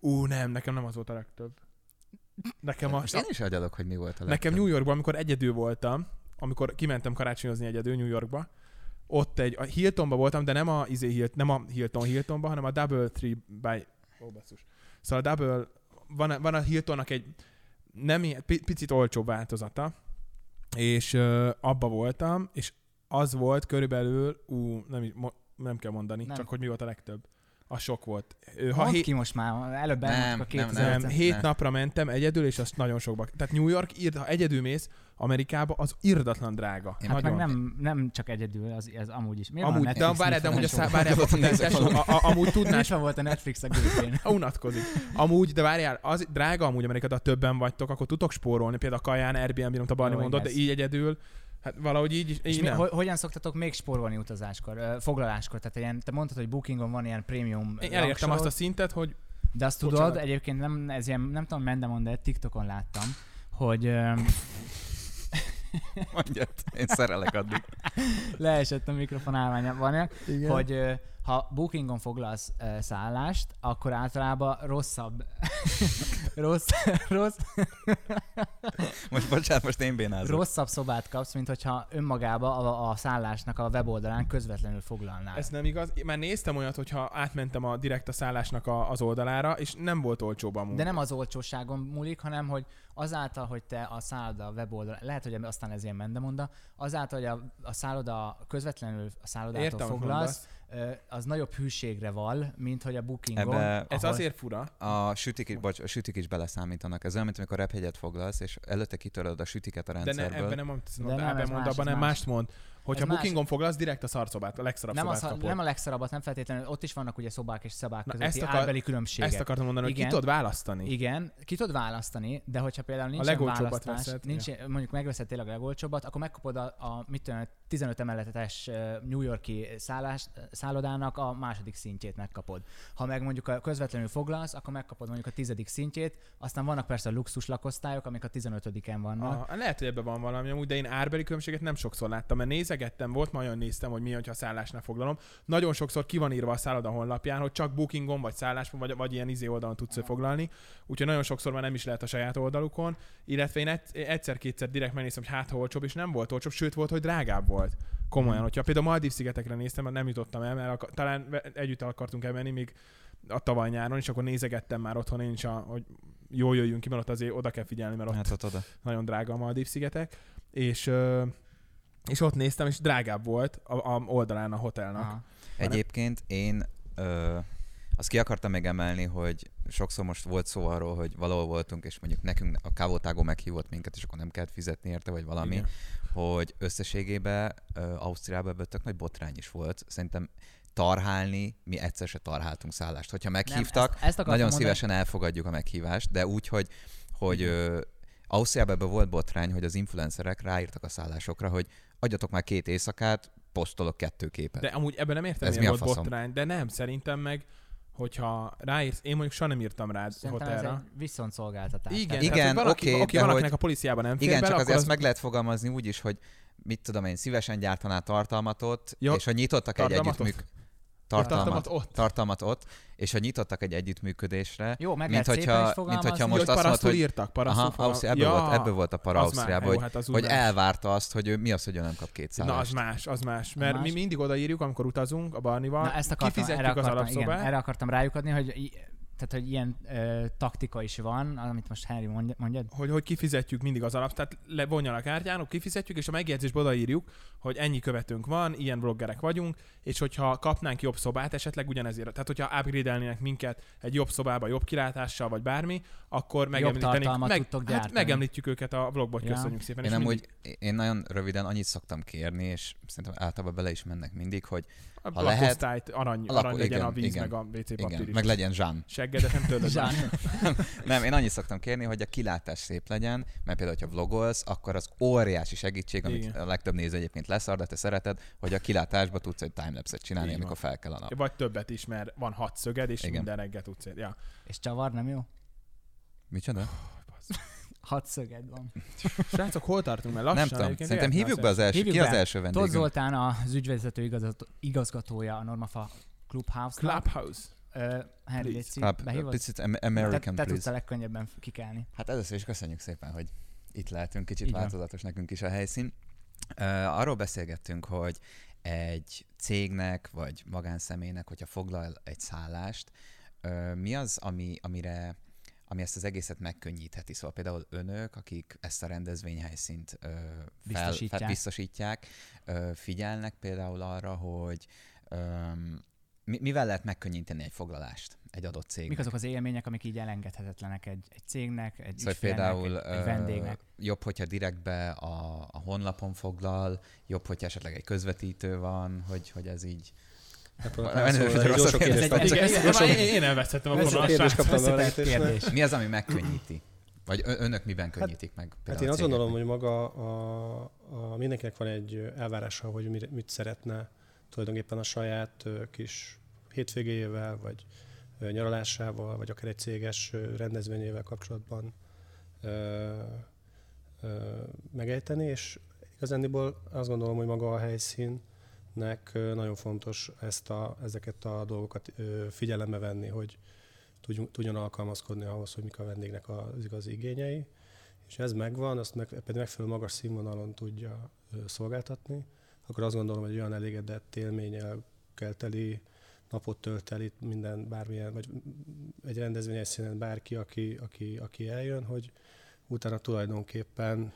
Speaker 1: ú, nem, nekem nem az volt a legtöbb. Nekem, a,
Speaker 3: Most én is agyalok, hogy mi volt a
Speaker 1: nekem
Speaker 3: legtöbb.
Speaker 1: New Yorkban, amikor egyedül voltam, amikor kimentem karácsonyozni egyedül New Yorkba, ott egy, a Hiltonba voltam, de nem a, izé, Hilt, nem a Hilton Hiltonba, hanem a Double Tree by... Ó, basszus. Szóval a Double... Van, a- van a Hiltonnak egy nem ilyen, pi- picit olcsóbb változata, és ö, abba voltam, és az volt körülbelül, ú, nem, nem kell mondani,
Speaker 2: nem.
Speaker 1: csak hogy mi volt a legtöbb. A sok volt. Ha
Speaker 2: Mondd
Speaker 1: hét,
Speaker 2: ki most már, előbb
Speaker 3: Nem,
Speaker 2: a
Speaker 3: nem,
Speaker 2: 2000
Speaker 1: nem, hét
Speaker 3: ne.
Speaker 1: napra mentem egyedül, és azt nagyon sokba. Tehát New York, írd, ha egyedül mész Amerikába, az irdatlan drága.
Speaker 3: Én
Speaker 2: Hát meg nem, nem csak egyedül, az, az amúgy is. Miért
Speaker 1: Amúgy, de várjál, de amúgy a szá, várjál, amúgy tudnás,
Speaker 2: Nyitva volt a Netflix a gépén.
Speaker 1: unatkozik. Amúgy, de várjál, az drága amúgy Amerikában, ha többen vagytok, akkor tudtok spórolni. Például a kaján, Airbnb, amit a Barni mondott, de így egyedül, hát valahogy így,
Speaker 2: És
Speaker 1: így
Speaker 2: mi,
Speaker 1: nem.
Speaker 2: ho, hogyan szoktatok még spórolni utazáskor, ö, foglaláskor? Tehát ilyen, te mondtad, hogy Bookingon van ilyen prémium
Speaker 1: Én elértem azt a szintet, hogy
Speaker 2: De azt tudod,
Speaker 1: Bocsánat.
Speaker 2: egyébként nem, ez ilyen, nem tudom, mendemon, de TikTokon láttam, hogy ö,
Speaker 3: Mondjad, én szerelek addig.
Speaker 2: leesett a mikrofon állványában,
Speaker 1: Igen.
Speaker 2: hogy ha Bookingon foglalsz ö, szállást, akkor általában rosszabb, rossz, rossz,
Speaker 3: Most bocsánat, most én bénázok.
Speaker 2: rosszabb szobát kapsz, mint hogyha önmagába a, a szállásnak a weboldalán közvetlenül foglalnál.
Speaker 1: Ez nem igaz. Én már néztem olyat, hogyha átmentem a direkt a szállásnak a, az oldalára, és nem volt olcsóbb amúgy.
Speaker 2: De nem az olcsóságon múlik, hanem hogy azáltal, hogy te a szálloda weboldal, lehet, hogy aztán ez ilyen mendemonda, azáltal, hogy a, a szálloda közvetlenül a szállodától
Speaker 1: Értem,
Speaker 2: foglalsz, ö, az nagyobb hűségre val, mint hogy a bookingon.
Speaker 3: Ebbe
Speaker 1: Ez azért fura.
Speaker 3: a sütik, is, bocs, a sütik is beleszámítanak. Ez olyan, mint amikor rephegyet foglalsz, és előtte kitöröd a sütiket a
Speaker 1: De ne,
Speaker 3: rendszerből.
Speaker 1: ebben nem, amit
Speaker 2: De
Speaker 1: mondta,
Speaker 2: nem,
Speaker 1: ebben mond,
Speaker 2: más,
Speaker 1: abban nem
Speaker 2: más.
Speaker 1: mást mond. Hogyha
Speaker 2: Ez más.
Speaker 1: bookingon foglalsz, direkt a szarszobát, a legszarabb
Speaker 2: nem,
Speaker 1: szobát
Speaker 2: az,
Speaker 1: kapod.
Speaker 2: nem a legszarabbat, nem feltétlenül, ott is vannak ugye szobák és szobák
Speaker 1: Na,
Speaker 2: közötti
Speaker 1: ezt akar-
Speaker 2: árbeli különbségek.
Speaker 1: Ezt akartam mondani, hogy ki
Speaker 2: Igen.
Speaker 1: tudod választani.
Speaker 2: Igen, ki tudod választani, de hogyha például
Speaker 1: legolcsóbbat
Speaker 2: választás,
Speaker 1: veszed,
Speaker 2: nincs, mondjuk megveszed tényleg a legolcsóbbat, akkor megkapod a, a mit tudom, 15 emeletes New Yorki szállás, szállodának a második szintjét megkapod. Ha meg mondjuk a közvetlenül foglalsz, akkor megkapod mondjuk a tizedik szintjét, aztán vannak persze a luxus lakosztályok, amik a 15-en vannak.
Speaker 1: A, lehet, hogy ebben van valami amúgy, de én árbeli különbséget nem sokszor láttam, mert nézegettem, volt, ma olyan néztem, hogy mi, hogyha szállásnál foglalom. Nagyon sokszor ki van írva a szálloda honlapján, hogy csak bookingon, vagy szálláson, vagy, vagy ilyen izé oldalon tudsz foglalni. Úgyhogy nagyon sokszor már nem is lehet a saját oldalukon. Illetve én egy- egyszer-kétszer direkt megnéztem, hogy hát olcsóbb, és nem volt olcsóbb, sőt volt, hogy drágább volt. Komolyan,
Speaker 2: Mhm.
Speaker 1: hogyha például Maldiv szigetekre néztem, mert nem jutottam el, mert ak- talán együtt el akartunk elmenni, még a tavaly nyáron, és akkor nézegettem már otthon én is, a, hogy jól jöjjünk ki, mert ott azért oda kell figyelni, mert ott
Speaker 3: Hát ott oda.
Speaker 1: nagyon drága a Maldív szigetek, és, és ott néztem, és drágább volt a, a oldalán a hotelnak.
Speaker 2: Aha.
Speaker 3: Egyébként én ö, azt ki akartam még emelni, hogy sokszor most volt szó arról, hogy valahol voltunk, és mondjuk nekünk a kávotágó meghívott minket, és akkor nem kellett fizetni érte, vagy valami,
Speaker 1: Igen.
Speaker 3: Hogy összességében Ausztriában ebből tök nagy botrány is volt. Szerintem tarhálni, mi egyszer se tarháltunk szállást. Hogyha meghívtak,
Speaker 2: Nem, ezt, ezt
Speaker 3: nagyon
Speaker 2: mondani,
Speaker 3: szívesen elfogadjuk a meghívást, de úgy, hogy, hogy Ausztriában ebben volt botrány, hogy az influencerek ráírtak a szállásokra, hogy adjatok már két éjszakát, posztolok kettő képet.
Speaker 1: De amúgy ebben nem értem,
Speaker 3: Ez mi a
Speaker 1: volt
Speaker 3: faszom?
Speaker 1: botrány, de nem, szerintem meg, hogyha ráírsz, én mondjuk soha nem írtam rád
Speaker 2: Szerintem ez
Speaker 1: hotelra.
Speaker 2: egy viszontszolgáltatás.
Speaker 1: Igen,
Speaker 2: Tehát-
Speaker 3: Igen,
Speaker 1: valaki,
Speaker 3: oké,
Speaker 1: aki
Speaker 3: de
Speaker 1: valakinek
Speaker 3: hogy-
Speaker 1: a policiában nem fér
Speaker 3: Igen,
Speaker 1: bele,
Speaker 3: csak azért
Speaker 1: az
Speaker 3: ezt meg lehet fogalmazni úgy is, hogy mit tudom én, szívesen gyártaná tartalmat ott,
Speaker 1: Jó.
Speaker 3: és hogy nyitottak egy együttműk...
Speaker 1: tartalmat
Speaker 3: Tartalmat,
Speaker 1: ott.
Speaker 3: tartalmat ott, és hogy nyitottak egy együttműködésre,
Speaker 2: Jó, meg
Speaker 3: mint
Speaker 2: lehet szépen is
Speaker 3: hogyha, mint hogyha most
Speaker 1: hogy
Speaker 3: azt
Speaker 1: parasztul
Speaker 3: hogy
Speaker 1: írtak,
Speaker 3: Aha,
Speaker 1: fogal-
Speaker 3: Ausztri, ebből,
Speaker 1: Ja,
Speaker 3: volt, ebből volt a para
Speaker 1: az
Speaker 3: Ausztriában, hogy,
Speaker 1: hát az
Speaker 3: hogy elvárta azt, hogy ő, mi az, hogy ő nem kap két
Speaker 1: Na, az más, az más. Mert
Speaker 2: más.
Speaker 1: mi mindig odaírjuk, amikor utazunk a Barnival,
Speaker 2: Na, ezt akartam,
Speaker 1: kifizetjük
Speaker 2: erre
Speaker 1: az
Speaker 2: akartam, igen,
Speaker 1: alapszobát,
Speaker 2: erre akartam rájukadni, hogy tehát, hogy ilyen ö, taktika is van, amit most Henry mondja, mondjad.
Speaker 1: hogy, hogy kifizetjük mindig az alap, tehát levonjan a kártyánok, kifizetjük, és a megjegyzésbe odaírjuk, hogy ennyi követőnk van, ilyen bloggerek vagyunk, és hogyha kapnánk jobb szobát esetleg ugyanezért, tehát hogyha upgrade minket egy jobb szobába, jobb kilátással, vagy bármi, akkor megemlítenénk, meg, hát megemlítjük őket a vlogba, hogy
Speaker 2: Ja.
Speaker 1: köszönjük szépen.
Speaker 3: Én amúgy, én nagyon röviden annyit szoktam kérni, és szerintem általában bele is mennek mindig, hogy
Speaker 1: a
Speaker 3: ha lehet-
Speaker 1: arany,
Speaker 3: a lakó-
Speaker 1: arany legyen
Speaker 3: igen,
Speaker 1: a víz,
Speaker 3: igen,
Speaker 1: meg a WC papír
Speaker 3: igen,
Speaker 1: is.
Speaker 3: meg legyen zsán.
Speaker 1: Seggedet nem törlöd
Speaker 2: Zsán.
Speaker 3: Nem, én annyit szoktam kérni, hogy a kilátás szép legyen, mert például, hogyha vlogolsz, akkor az óriási segítség, amit
Speaker 1: Igen.
Speaker 3: a legtöbb néző egyébként leszar, de te szereted, hogy a kilátásba tudsz egy timelapse-et csinálni,
Speaker 1: van.
Speaker 3: amikor fel kell a nap.
Speaker 1: Vagy többet is, mert van hat szöged, és
Speaker 3: Igen.
Speaker 1: minden reggel tudsz. Ja.
Speaker 2: És csavar nem jó?
Speaker 3: Micsoda?
Speaker 2: Hat szöged van.
Speaker 1: Srácok, hol tartunk? Mert lassan
Speaker 3: Nem tudom, szerintem hívjuk
Speaker 1: már
Speaker 3: be az első,
Speaker 2: Hívjuk
Speaker 3: ki az
Speaker 2: be.
Speaker 3: első
Speaker 2: Tóth
Speaker 3: vendégünk?
Speaker 2: Zoltán az ügyvezető igazgató, igazgatója a Normafa Clubhouse-nak.
Speaker 1: Clubhouse.
Speaker 2: Ö, Henry. Léci,
Speaker 3: Club,
Speaker 2: behívod?
Speaker 3: picit am-
Speaker 2: Te,
Speaker 3: American,
Speaker 2: te tudsz a legkönnyebben kikelni.
Speaker 3: Hát először is köszönjük szépen, hogy itt lehetünk, kicsit
Speaker 2: van.
Speaker 3: változatos nekünk is a helyszín. Uh, arról beszélgettünk, hogy egy cégnek vagy magánszemélynek, hogyha foglal egy szállást, uh, mi az, ami, amire, ami ezt az egészet megkönnyítheti. Szóval például önök, akik ezt a rendezvényhelyszínt ö, fel,
Speaker 2: Biztosítják.
Speaker 3: Fel, biztosítják ö, figyelnek például arra, hogy ö, mi, mivel lehet megkönnyíteni egy foglalást egy adott cégnek.
Speaker 2: Mik azok az élmények, amik így elengedhetetlenek egy, egy cégnek, egy
Speaker 3: Szóval például
Speaker 2: egy, egy vendégnek?
Speaker 3: jobb, hogyha direktbe a, a honlapon foglal, jobb, hogyha esetleg egy közvetítő van, hogy, hogy ez így...
Speaker 1: Én, elvesztettem a
Speaker 4: kérdés.
Speaker 3: Mi az, ami megkönnyíti? Vagy önök miben könnyítik meg?
Speaker 4: Hát én azt gondolom, hogy maga a, a, mindenkinek van egy elvárása, hogy mit szeretne tulajdonképpen a saját kis hétvégéjével, vagy nyaralásával, vagy akár egy céges rendezvényével kapcsolatban ö, ö, megejteni, és igazándiból azt gondolom, hogy maga a helyszínnek ö, nagyon fontos ezt a, ezeket a dolgokat figyelembe venni, hogy tudjunk, tudjon alkalmazkodni ahhoz, hogy mik a vendégnek az igazi igényei, és ez megvan, azt meg, pedig megfelelő magas színvonalon tudja szolgáltatni, akkor azt gondolom, hogy olyan elégedett élménnyel kell teli napot tölt el itt minden bármilyen, vagy egy rendezvény helyszínen bárki, aki, aki, aki eljön, hogy utána tulajdonképpen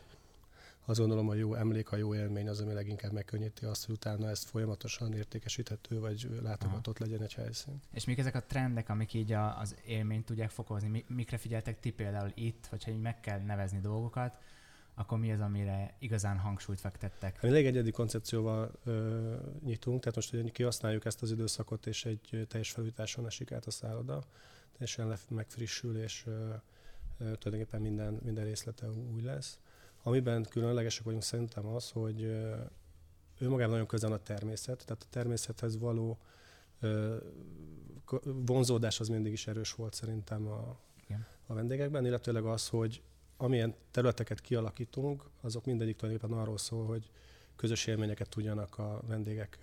Speaker 4: azt gondolom, hogy jó emlék, a jó élmény az, ami leginkább megkönnyíti azt, hogy utána ezt folyamatosan értékesíthető, vagy látogatott legyen egy helyszín.
Speaker 2: És mik ezek a trendek, amik így a, az élményt tudják fokozni? Mi, mikre figyeltek ti például itt, hogyha így meg kell nevezni dolgokat, akkor mi az, amire igazán hangsúlyt fektettek?
Speaker 4: Mi elég egyedi koncepcióval ö, nyitunk, tehát most hogy kihasználjuk ezt az időszakot, és egy teljes felújításon esik át a szálloda, teljesen megfrissül, és ö, ö, tulajdonképpen minden, minden részlete új lesz. Amiben különlegesek vagyunk szerintem az, hogy ö, önmagában nagyon közel a természet, tehát a természethez való vonzódás az mindig is erős volt szerintem a,
Speaker 2: Igen.
Speaker 4: a vendégekben, illetőleg az, hogy amilyen területeket kialakítunk, azok mindegyik tulajdonképpen arról szól, hogy közös élményeket tudjanak a vendégek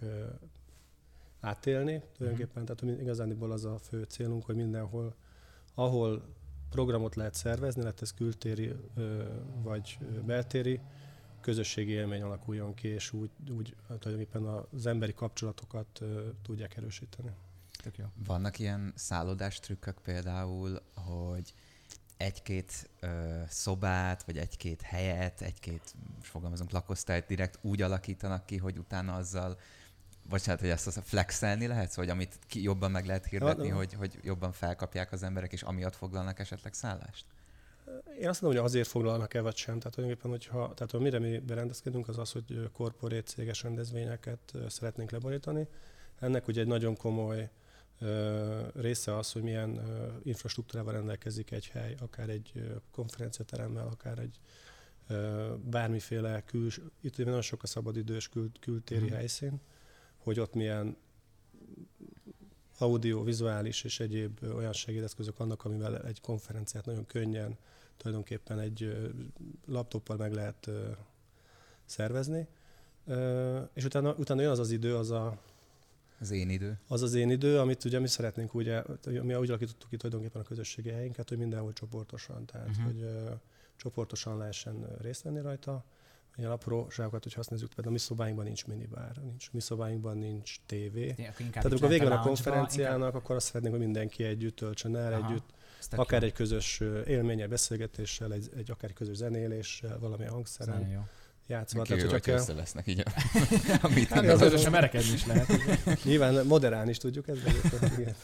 Speaker 4: átélni. Tulajdonképpen, tehát mi- igazániból az a fő célunk, hogy mindenhol, ahol programot lehet szervezni, lehet ez kültéri vagy beltéri, közösségi élmény alakuljon ki, és úgy, úgy tulajdonképpen az emberi kapcsolatokat tudják erősíteni.
Speaker 2: Tök jó.
Speaker 3: Vannak ilyen szállodás trükkök például, hogy egy-két ö, szobát, vagy egy-két helyet, egy-két, most fogalmazunk, lakosztályt direkt úgy alakítanak ki, hogy utána azzal, bocsánat, hogy ezt flexelni lehet, hogy amit ki, jobban meg lehet hirdetni, hogy, hogy jobban felkapják az emberek, és amiatt foglalnak esetleg szállást?
Speaker 4: Én azt mondom, hogy azért foglalnak-e vagy sem. Tehát tulajdonképpen, hogyha, tehát mire mi berendezkedünk, az az, hogy korporét céges rendezvényeket szeretnénk leborítani. Ennek ugye egy nagyon komoly része az, hogy milyen infrastruktúrával rendelkezik egy hely, akár egy konferenciateremmel, akár egy bármiféle küls, itt ugye nagyon sok a szabadidős kül, kültéri
Speaker 2: Mhm.
Speaker 4: helyszín, hogy ott milyen audio, vizuális és egyéb olyan segédeszközök vannak, amivel egy konferenciát nagyon könnyen tulajdonképpen egy laptoppal meg lehet szervezni. És utána, utána jön az az idő, az a,
Speaker 3: Az én idő.
Speaker 4: az az én idő, amit ugye mi szeretnénk, ugye, mi úgy alakítottuk ki tulajdonképpen a közösségi helyünket, hogy mindenhol csoportosan, tehát uh-huh. hogy ö, csoportosan lehessen részt venni rajta. Ilyen apróságokat, hogy nézzük, például a mi szobáinkban nincs minibár, nincs, mi szobáinkban nincs tévé.
Speaker 2: Inkább
Speaker 4: Tehát amikor vége van a konferenciának, akkor azt szeretnénk, hogy mindenki együtt töltsön el,
Speaker 2: Aha,
Speaker 4: együtt, akár
Speaker 2: jó.
Speaker 4: egy közös élménnyel, beszélgetéssel, egy, egy akár közös zenéléssel, valamilyen hangszeren játszva. Tehát,
Speaker 3: hogyha
Speaker 4: kell,
Speaker 3: összevesznek így a, a meetingben.
Speaker 4: Hát, az-
Speaker 1: Közösen merekedni is lehet.
Speaker 4: nyilván moderálni is tudjuk ezt, de igen.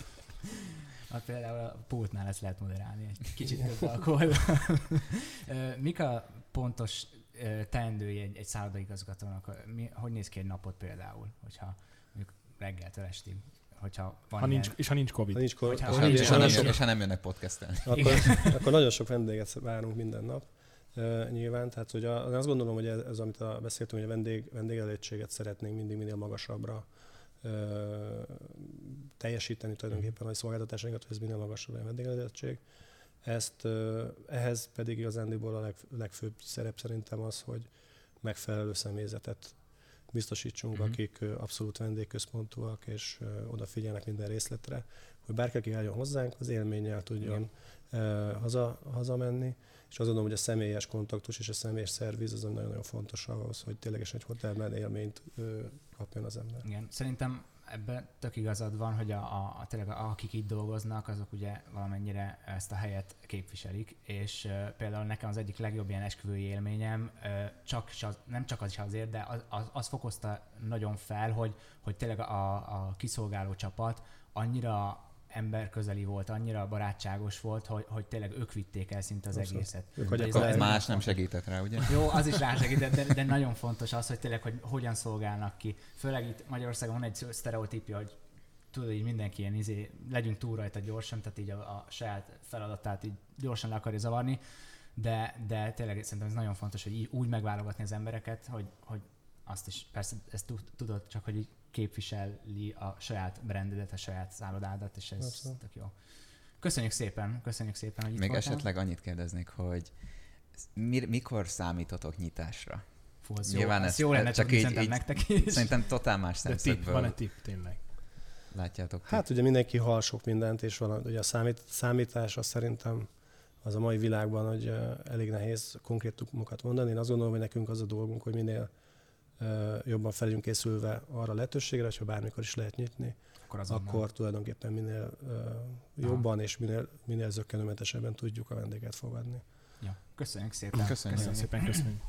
Speaker 2: Hát például a pultnál ezt lehet moderálni, egy kicsit több alkohol. Mik a pontos teendői egy, egy szállodaigazgatónak? Mi, hogy néz ki egy napot például, hogyha mondjuk reggeltől estig, hogyha van
Speaker 1: Ha
Speaker 2: ilyen,
Speaker 1: nincs, és ha nincs Covid.
Speaker 4: Ha nincs,
Speaker 3: És
Speaker 2: Ha
Speaker 3: ha,
Speaker 2: nincs
Speaker 3: és, ha nem,
Speaker 2: sok-
Speaker 3: és ha nem jönnek podcastelni.
Speaker 4: akkor, akkor nagyon sok vendéget várunk minden nap. Uh, nyilván, tehát hogy a, azt gondolom, hogy ez, ez amit a, beszéltünk, hogy a vendég, vendégelétséget szeretnénk mindig minél magasabbra uh, teljesíteni tulajdonképpen a szolgáltatásainkat, hogy ez minél magasabb a vendégelétség. Ezt, ehhez pedig igazándiból a leg, legfőbb szerep szerintem az, hogy megfelelő személyzetet biztosítsunk, uh-huh. akik abszolút vendégközpontúak, és odafigyelnek minden részletre, hogy bárki, aki eljön hozzánk, az élménnyel tudjon ö, haza, hazamenni, és azt gondolom, hogy a személyes kontaktus és a személyes szerviz az nagyon-nagyon fontos ahhoz, hogy ténylegesen egy hotelben élményt kapjon az ember.
Speaker 2: Igen, szerintem ebben tök igazad van, hogy a, a, a, tényleg akik itt dolgoznak, azok ugye valamennyire ezt a helyet képviselik, és uh, például nekem az egyik legjobb ilyen esküvői élményem, uh, csak, nem csak az is azért, de az, az, az fokozta nagyon fel, hogy, hogy tényleg a, a kiszolgáló csapat annyira emberközeli volt, annyira barátságos volt, hogy, hogy tényleg ők vitték el szinte az
Speaker 4: Abszolút.
Speaker 2: egészet.
Speaker 4: Ők
Speaker 3: akkor
Speaker 4: a-
Speaker 3: más nem segített rá, ugye?
Speaker 2: Jó, az is rásegített, de, de nagyon fontos az, hogy tényleg, hogy hogyan szolgálnak ki. Főleg itt Magyarországon van egy sztereotípia, hogy tudod, így mindenki ilyen izé, legyünk túl rajta gyorsan, tehát így a, a saját feladatát így gyorsan le akarja zavarni, de, de tényleg szerintem ez nagyon fontos, hogy így, úgy megválogatni az embereket, hogy, hogy azt is, persze ezt tud- tudod, csak hogy így képviseli a saját brandedet, a saját szállodádat, és ez
Speaker 4: Abszolút.
Speaker 2: tök jó. Köszönjük szépen, köszönjük szépen, hogy itt
Speaker 3: Még
Speaker 2: voltál.
Speaker 3: esetleg annyit kérdeznék, hogy mi, mikor számítotok nyitásra?
Speaker 2: Fú, az jó,
Speaker 3: Nyilván
Speaker 2: az
Speaker 3: ez-
Speaker 2: jó lenne csak
Speaker 3: így-
Speaker 2: szerintem
Speaker 3: így-
Speaker 2: nektek is.
Speaker 3: Szerintem totál más szemszögből
Speaker 1: van egy tipp tényleg.
Speaker 3: látjátok. ti.
Speaker 4: Hát ugye mindenki hall sok mindent, és valami, ugye a számít, számítás az szerintem az a mai világban, hogy elég nehéz konkrétumokat mondani. Én azt gondolom, hogy nekünk az a dolgunk, hogy minél jobban fel legyünk készülve arra a lehetőségre, hogyha bármikor is lehet nyitni,
Speaker 2: akkor azonnal.
Speaker 4: akkor tulajdonképpen minél uh, jobban és minél, minél zökkenőmentesebben tudjuk a vendéget fogadni.
Speaker 2: Ja. Köszönjük szépen.
Speaker 3: Köszönjük.
Speaker 1: Köszönöm szépen, köszönjük.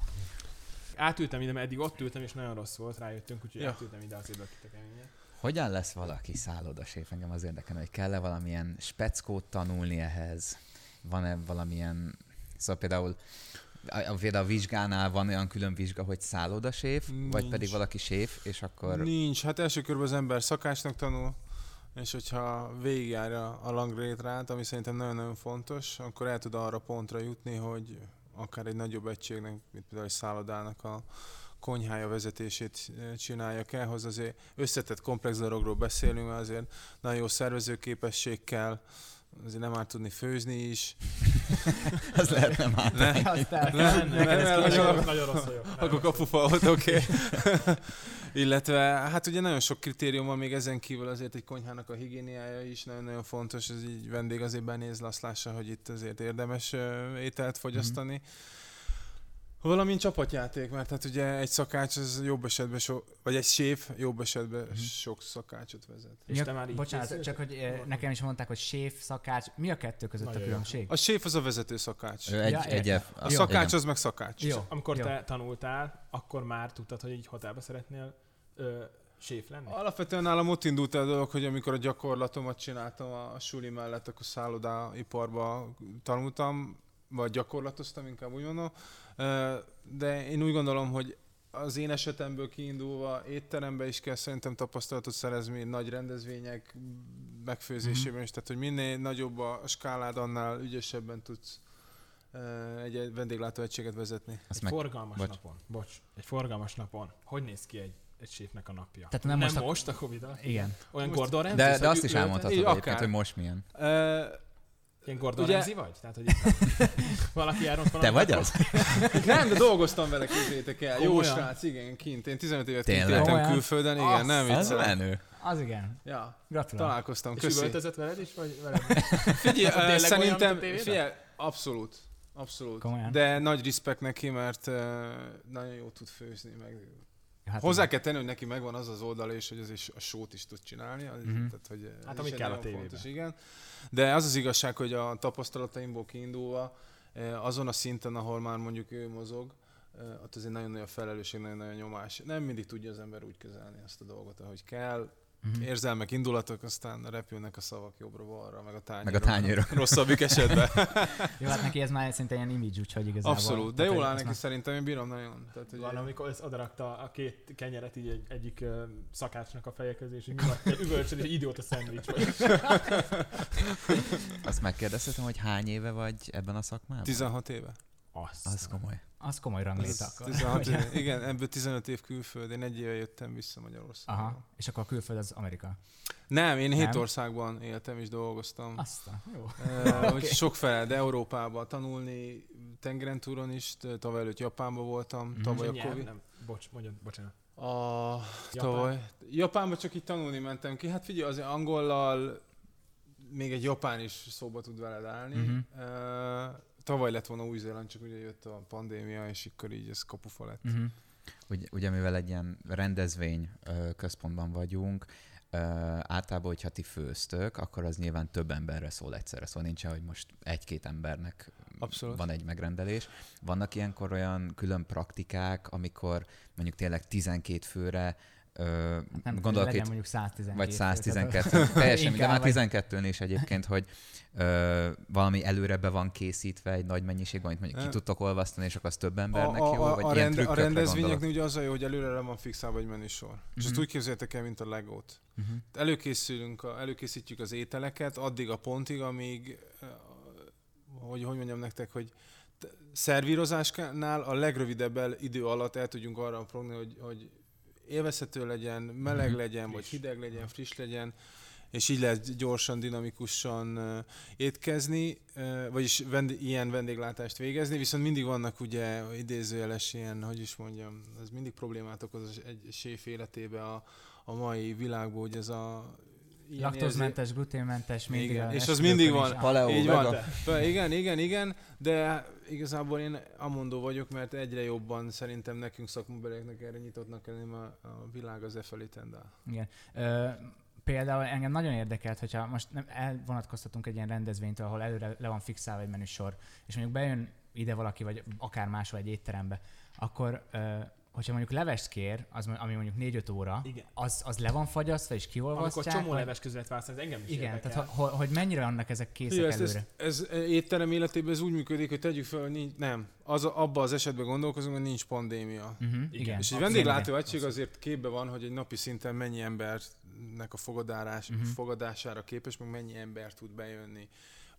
Speaker 1: Átültem ide, mert eddig ott ültem, és nagyon rossz volt, rájöttünk, úgyhogy
Speaker 5: Ja.
Speaker 1: átültem ide azért keményen.
Speaker 3: Hogyan lesz valaki szállodaséf? Engem az érdekel, hogy kell-e valamilyen speckót tanulni ehhez? Van-e valamilyen... Szóval például például a vizsgánál van olyan külön vizsga, hogy szállodaséf, vagy
Speaker 5: Nincs.
Speaker 3: pedig valaki séf, és akkor...
Speaker 5: Nincs, hát első körben az ember szakácsnak tanul, és hogyha végigjárja a langrétrát, ami szerintem nagyon-nagyon fontos, akkor el tud arra pontra jutni, hogy akár egy nagyobb egységnek, mint például egy szállodának a konyhája vezetését eh, csinálja kell, hoz azért összetett komplex dologról beszélünk, azért nagyon jó szervezőképesség kell, azért nem árt tudni főzni is.
Speaker 3: Az lehet nem áll.
Speaker 5: Ne, nem, nem, nem,
Speaker 1: Nagyon,
Speaker 5: nem,
Speaker 1: nagyon rossz vagyok.
Speaker 5: akkor kapufa volt, oké. Illetve hát ugye nagyon sok kritérium van még ezen kívül azért egy konyhának a higiéniája is nagyon-nagyon fontos, ez így vendég azért benéz, azt lássa, hogy itt azért érdemes ételt fogyasztani.
Speaker 2: Mhm.
Speaker 5: Valamint csapatjáték, mert hát ugye egy szakács az jobb esetben, so, vagy egy séf jobb esetben
Speaker 2: Mhm.
Speaker 5: sok szakácsot vezet.
Speaker 1: És
Speaker 2: Mi a-
Speaker 1: te már így
Speaker 2: Bocsánat, csak hogy eh, nekem is mondták, hogy séf, szakács. Mi a kettő között
Speaker 1: Nagyon
Speaker 2: a
Speaker 1: jó.
Speaker 2: különbség?
Speaker 5: A séf az a vezető szakács.
Speaker 3: Egy,
Speaker 2: Ja,
Speaker 3: egy, egy,
Speaker 5: A
Speaker 2: Jó.
Speaker 5: szakács az meg szakács.
Speaker 2: Jó.
Speaker 1: Amikor
Speaker 2: jó.
Speaker 1: te tanultál, akkor már tudtad, hogy így hotelbe szeretnél ö, séf lenni?
Speaker 5: Alapvetően nálam ott indult el a dolog, hogy amikor a gyakorlatomat csináltam a suli mellett, akkor szállodáiparba tanultam, vagy gyakorlatoztam, inkább úgy mondom. De én úgy gondolom, hogy az én esetemből kiindulva étterembe is kell szerintem tapasztalatot szerezni, nagy rendezvények megfőzésében is, tehát hogy minél nagyobb a skálád, annál ügyesebben tudsz egy egy vendéglátóegységet vezetni.
Speaker 3: Azt
Speaker 1: Egy
Speaker 3: meg,
Speaker 1: forgalmas
Speaker 3: bocs.
Speaker 1: napon, bocs, egy forgalmas napon, hogy néz ki egy, egy séfnek a napja?
Speaker 2: Tehát nem
Speaker 1: nem
Speaker 2: most
Speaker 1: most,
Speaker 2: a-
Speaker 1: a, covid -a.
Speaker 2: Igen.
Speaker 1: Olyan
Speaker 5: Most-
Speaker 1: Gordon Ramsay?
Speaker 3: de, de azt is elmondhatod
Speaker 5: így
Speaker 3: egyébként,
Speaker 5: akár.
Speaker 3: hogy most milyen.
Speaker 5: Ö,
Speaker 1: Ilyen Gordon
Speaker 5: Ugye-
Speaker 1: Ramsay vagy? Tehát, hogy itt valaki elront
Speaker 3: Te vagy az?
Speaker 5: Nem, de dolgoztam vele, képzeljétek el. Jó
Speaker 1: Komolyan?
Speaker 5: srác, igen, kint. Én 15 évet kint
Speaker 3: Tényleg?
Speaker 5: éltem
Speaker 2: Komolyan?
Speaker 5: külföldön, igen,
Speaker 2: Azt
Speaker 5: nem
Speaker 3: Az
Speaker 5: viccelek.
Speaker 3: menő.
Speaker 2: Az igen.
Speaker 5: Ja,
Speaker 2: Gratulálok.
Speaker 5: találkoztam,
Speaker 1: És
Speaker 5: köszi.
Speaker 1: üvöltözött veled is, vagy veled?
Speaker 5: Figyelj,
Speaker 1: Ez olyan,
Speaker 5: szerintem, figyelj, abszolút. Abszolút.
Speaker 2: Komolyan?
Speaker 5: De nagy respekt neki, mert uh, nagyon jó tud főzni, meg
Speaker 2: Hát
Speaker 5: Hozzá kell tenni, hogy neki megvan az az oldala is, hogy az is a sót is tud csinálni. Az,
Speaker 2: Mhm.
Speaker 5: tehát, hogy
Speaker 1: Hát, ami kell a tévében.
Speaker 5: fontos, igen. De az az igazság, hogy a tapasztalataimból kiindulva, eh, azon a szinten, ahol már mondjuk ő mozog, eh, ott azért nagyon nagy a felelősség, nagyon nagy a nyomás. Nem mindig tudja az ember úgy kezelni ezt a dolgot, ahogy kell.
Speaker 2: Mhm.
Speaker 5: Érzelmek, indulatok, aztán repülnek a szavak jobbra-balra, meg a tányérok.
Speaker 3: Meg a tányérok.
Speaker 5: Rosszabbik esetben.
Speaker 2: Jó, hát neki ez már szinte ilyen image, úgyhogy igazából.
Speaker 5: Abszolút. De jól áll neki
Speaker 2: már-
Speaker 5: szerintem, én bírom nagyon. Tehát, hogy
Speaker 1: Van, amikor ez odarakta a két kenyeret így egy, egyik uh, szakácsnak a feje közé, és üvölcsöd, egy idióta szendvics vagy.
Speaker 3: Azt megkérdezhetem, hogy hány éve vagy ebben a szakmában?
Speaker 5: 16 éve.
Speaker 1: Azt.
Speaker 3: Az komoly.
Speaker 2: Az komoly rangléta akkor.
Speaker 5: 16
Speaker 2: Ugye?
Speaker 5: Igen, ebből 15 év külföld. Én egy éve jöttem vissza Magyarországra.
Speaker 2: Aha. És akkor a külföld az Amerika.
Speaker 5: Nem, én hét
Speaker 2: Nem?
Speaker 5: országban éltem és dolgoztam.
Speaker 2: Azt a, jó.
Speaker 5: Uh, okay. Sokfele, de Európában tanulni, tengeren túron is, tavaly előtt Japánban voltam,
Speaker 2: Mhm.
Speaker 5: tavaly a Covid.
Speaker 1: nem, bocs, mondjad, bocsánat.
Speaker 5: A, tavaly. Japánba csak így tanulni mentem ki. Hát figyelj, azért angollal még egy japán is szóba tud veled állni.
Speaker 2: Mhm.
Speaker 5: Uh, tavaly lett volna Új-Zéland, csak ugye jött a pandémia, és akkor így ez kapufa lett.
Speaker 2: Uh-huh.
Speaker 3: Ugye, ugye mivel egy ilyen rendezvény ö, központban vagyunk, Ö, általában, hogyha ti főztök, akkor az nyilván több emberre szól egyszerre, szóval nincs, hogy most egy-két embernek
Speaker 5: Abszolút.
Speaker 3: van egy megrendelés. Vannak ilyenkor olyan külön praktikák, amikor mondjuk tényleg 12 főre ö,
Speaker 2: Hát Nem
Speaker 3: gondolok itt,
Speaker 2: mondjuk 112.
Speaker 3: vagy
Speaker 2: tehát-
Speaker 3: 112, teljesen, de már
Speaker 2: vagy-
Speaker 3: 12-nél is egyébként, hogy ö, valami előre be van készítve egy nagy mennyiség, amit mondjuk ki tudtok olvasztani, és akkor az több embernek
Speaker 5: a,
Speaker 3: jó,
Speaker 5: a,
Speaker 3: vagy
Speaker 5: a,
Speaker 3: ilyen
Speaker 5: rend, a rendezvényeknél ugye az a jó, hogy előre le van fixálva egy menüsor. És ezt
Speaker 2: Mhm.
Speaker 5: úgy képzeljétek el, mint a legót.
Speaker 2: Mhm.
Speaker 5: Előkészülünk, a, előkészítjük az ételeket addig a pontig, amíg, hogy, hogy mondjam nektek, hogy szervírozásnál a legrövidebb idő alatt el tudjunk arra progni, hogy, hogy élvezhető legyen, meleg
Speaker 3: Mhm.
Speaker 5: legyen, vagy hideg legyen, friss legyen, és így lehet gyorsan, dinamikusan uh, étkezni, uh, vagyis vend- ilyen vendéglátást végezni, viszont mindig vannak ugye idézőjeles ilyen, hogy is mondjam, ez mindig problémát okoz egy séf életébe a, a mai világban, hogy ez a ilyen
Speaker 2: Laktózmentes, gluténmentes, mindig
Speaker 5: Igen, és az mindig van.
Speaker 2: áll.
Speaker 3: Paleo,
Speaker 5: Így van. Be, igen, igen, igen, de igazából én amondó vagyok, mert egyre jobban szerintem nekünk szakmunkabelieknek erre nyitottnak kell lenni, a, a világ az e felé tendál.
Speaker 2: Igen. Ö, például engem nagyon érdekelt, hogyha most nem elvonatkoztatunk egy ilyen rendezvénytől, ahol előre le van fixálva egy menüsor, és mondjuk bejön ide valaki, vagy akár máshol egy étterembe, akkor ö, hogyha mondjuk levest kér, az, ami mondjuk 4-5 óra,
Speaker 1: Igen.
Speaker 2: az, az le van fagyasztva és kiolvasztják?
Speaker 1: csomó
Speaker 2: vagy-
Speaker 1: leves között választani, ez engem is
Speaker 2: Igen,
Speaker 1: érdekel.
Speaker 2: tehát ho, ho, hogy mennyire vannak ezek készek
Speaker 5: Ugye, ez, ez,
Speaker 2: előre?
Speaker 5: ez, étterem életében ez úgy működik, hogy tegyük fel, hogy nincs, nem. Az, abban az esetben gondolkozunk, hogy nincs pandémia.
Speaker 2: Uh-huh, igen.
Speaker 1: Igen.
Speaker 5: És egy
Speaker 1: Abszolút.
Speaker 5: vendéglátó egység azért képbe van, hogy egy napi szinten mennyi embernek a fogadárás, uh-huh. fogadására képes, meg mennyi ember tud bejönni.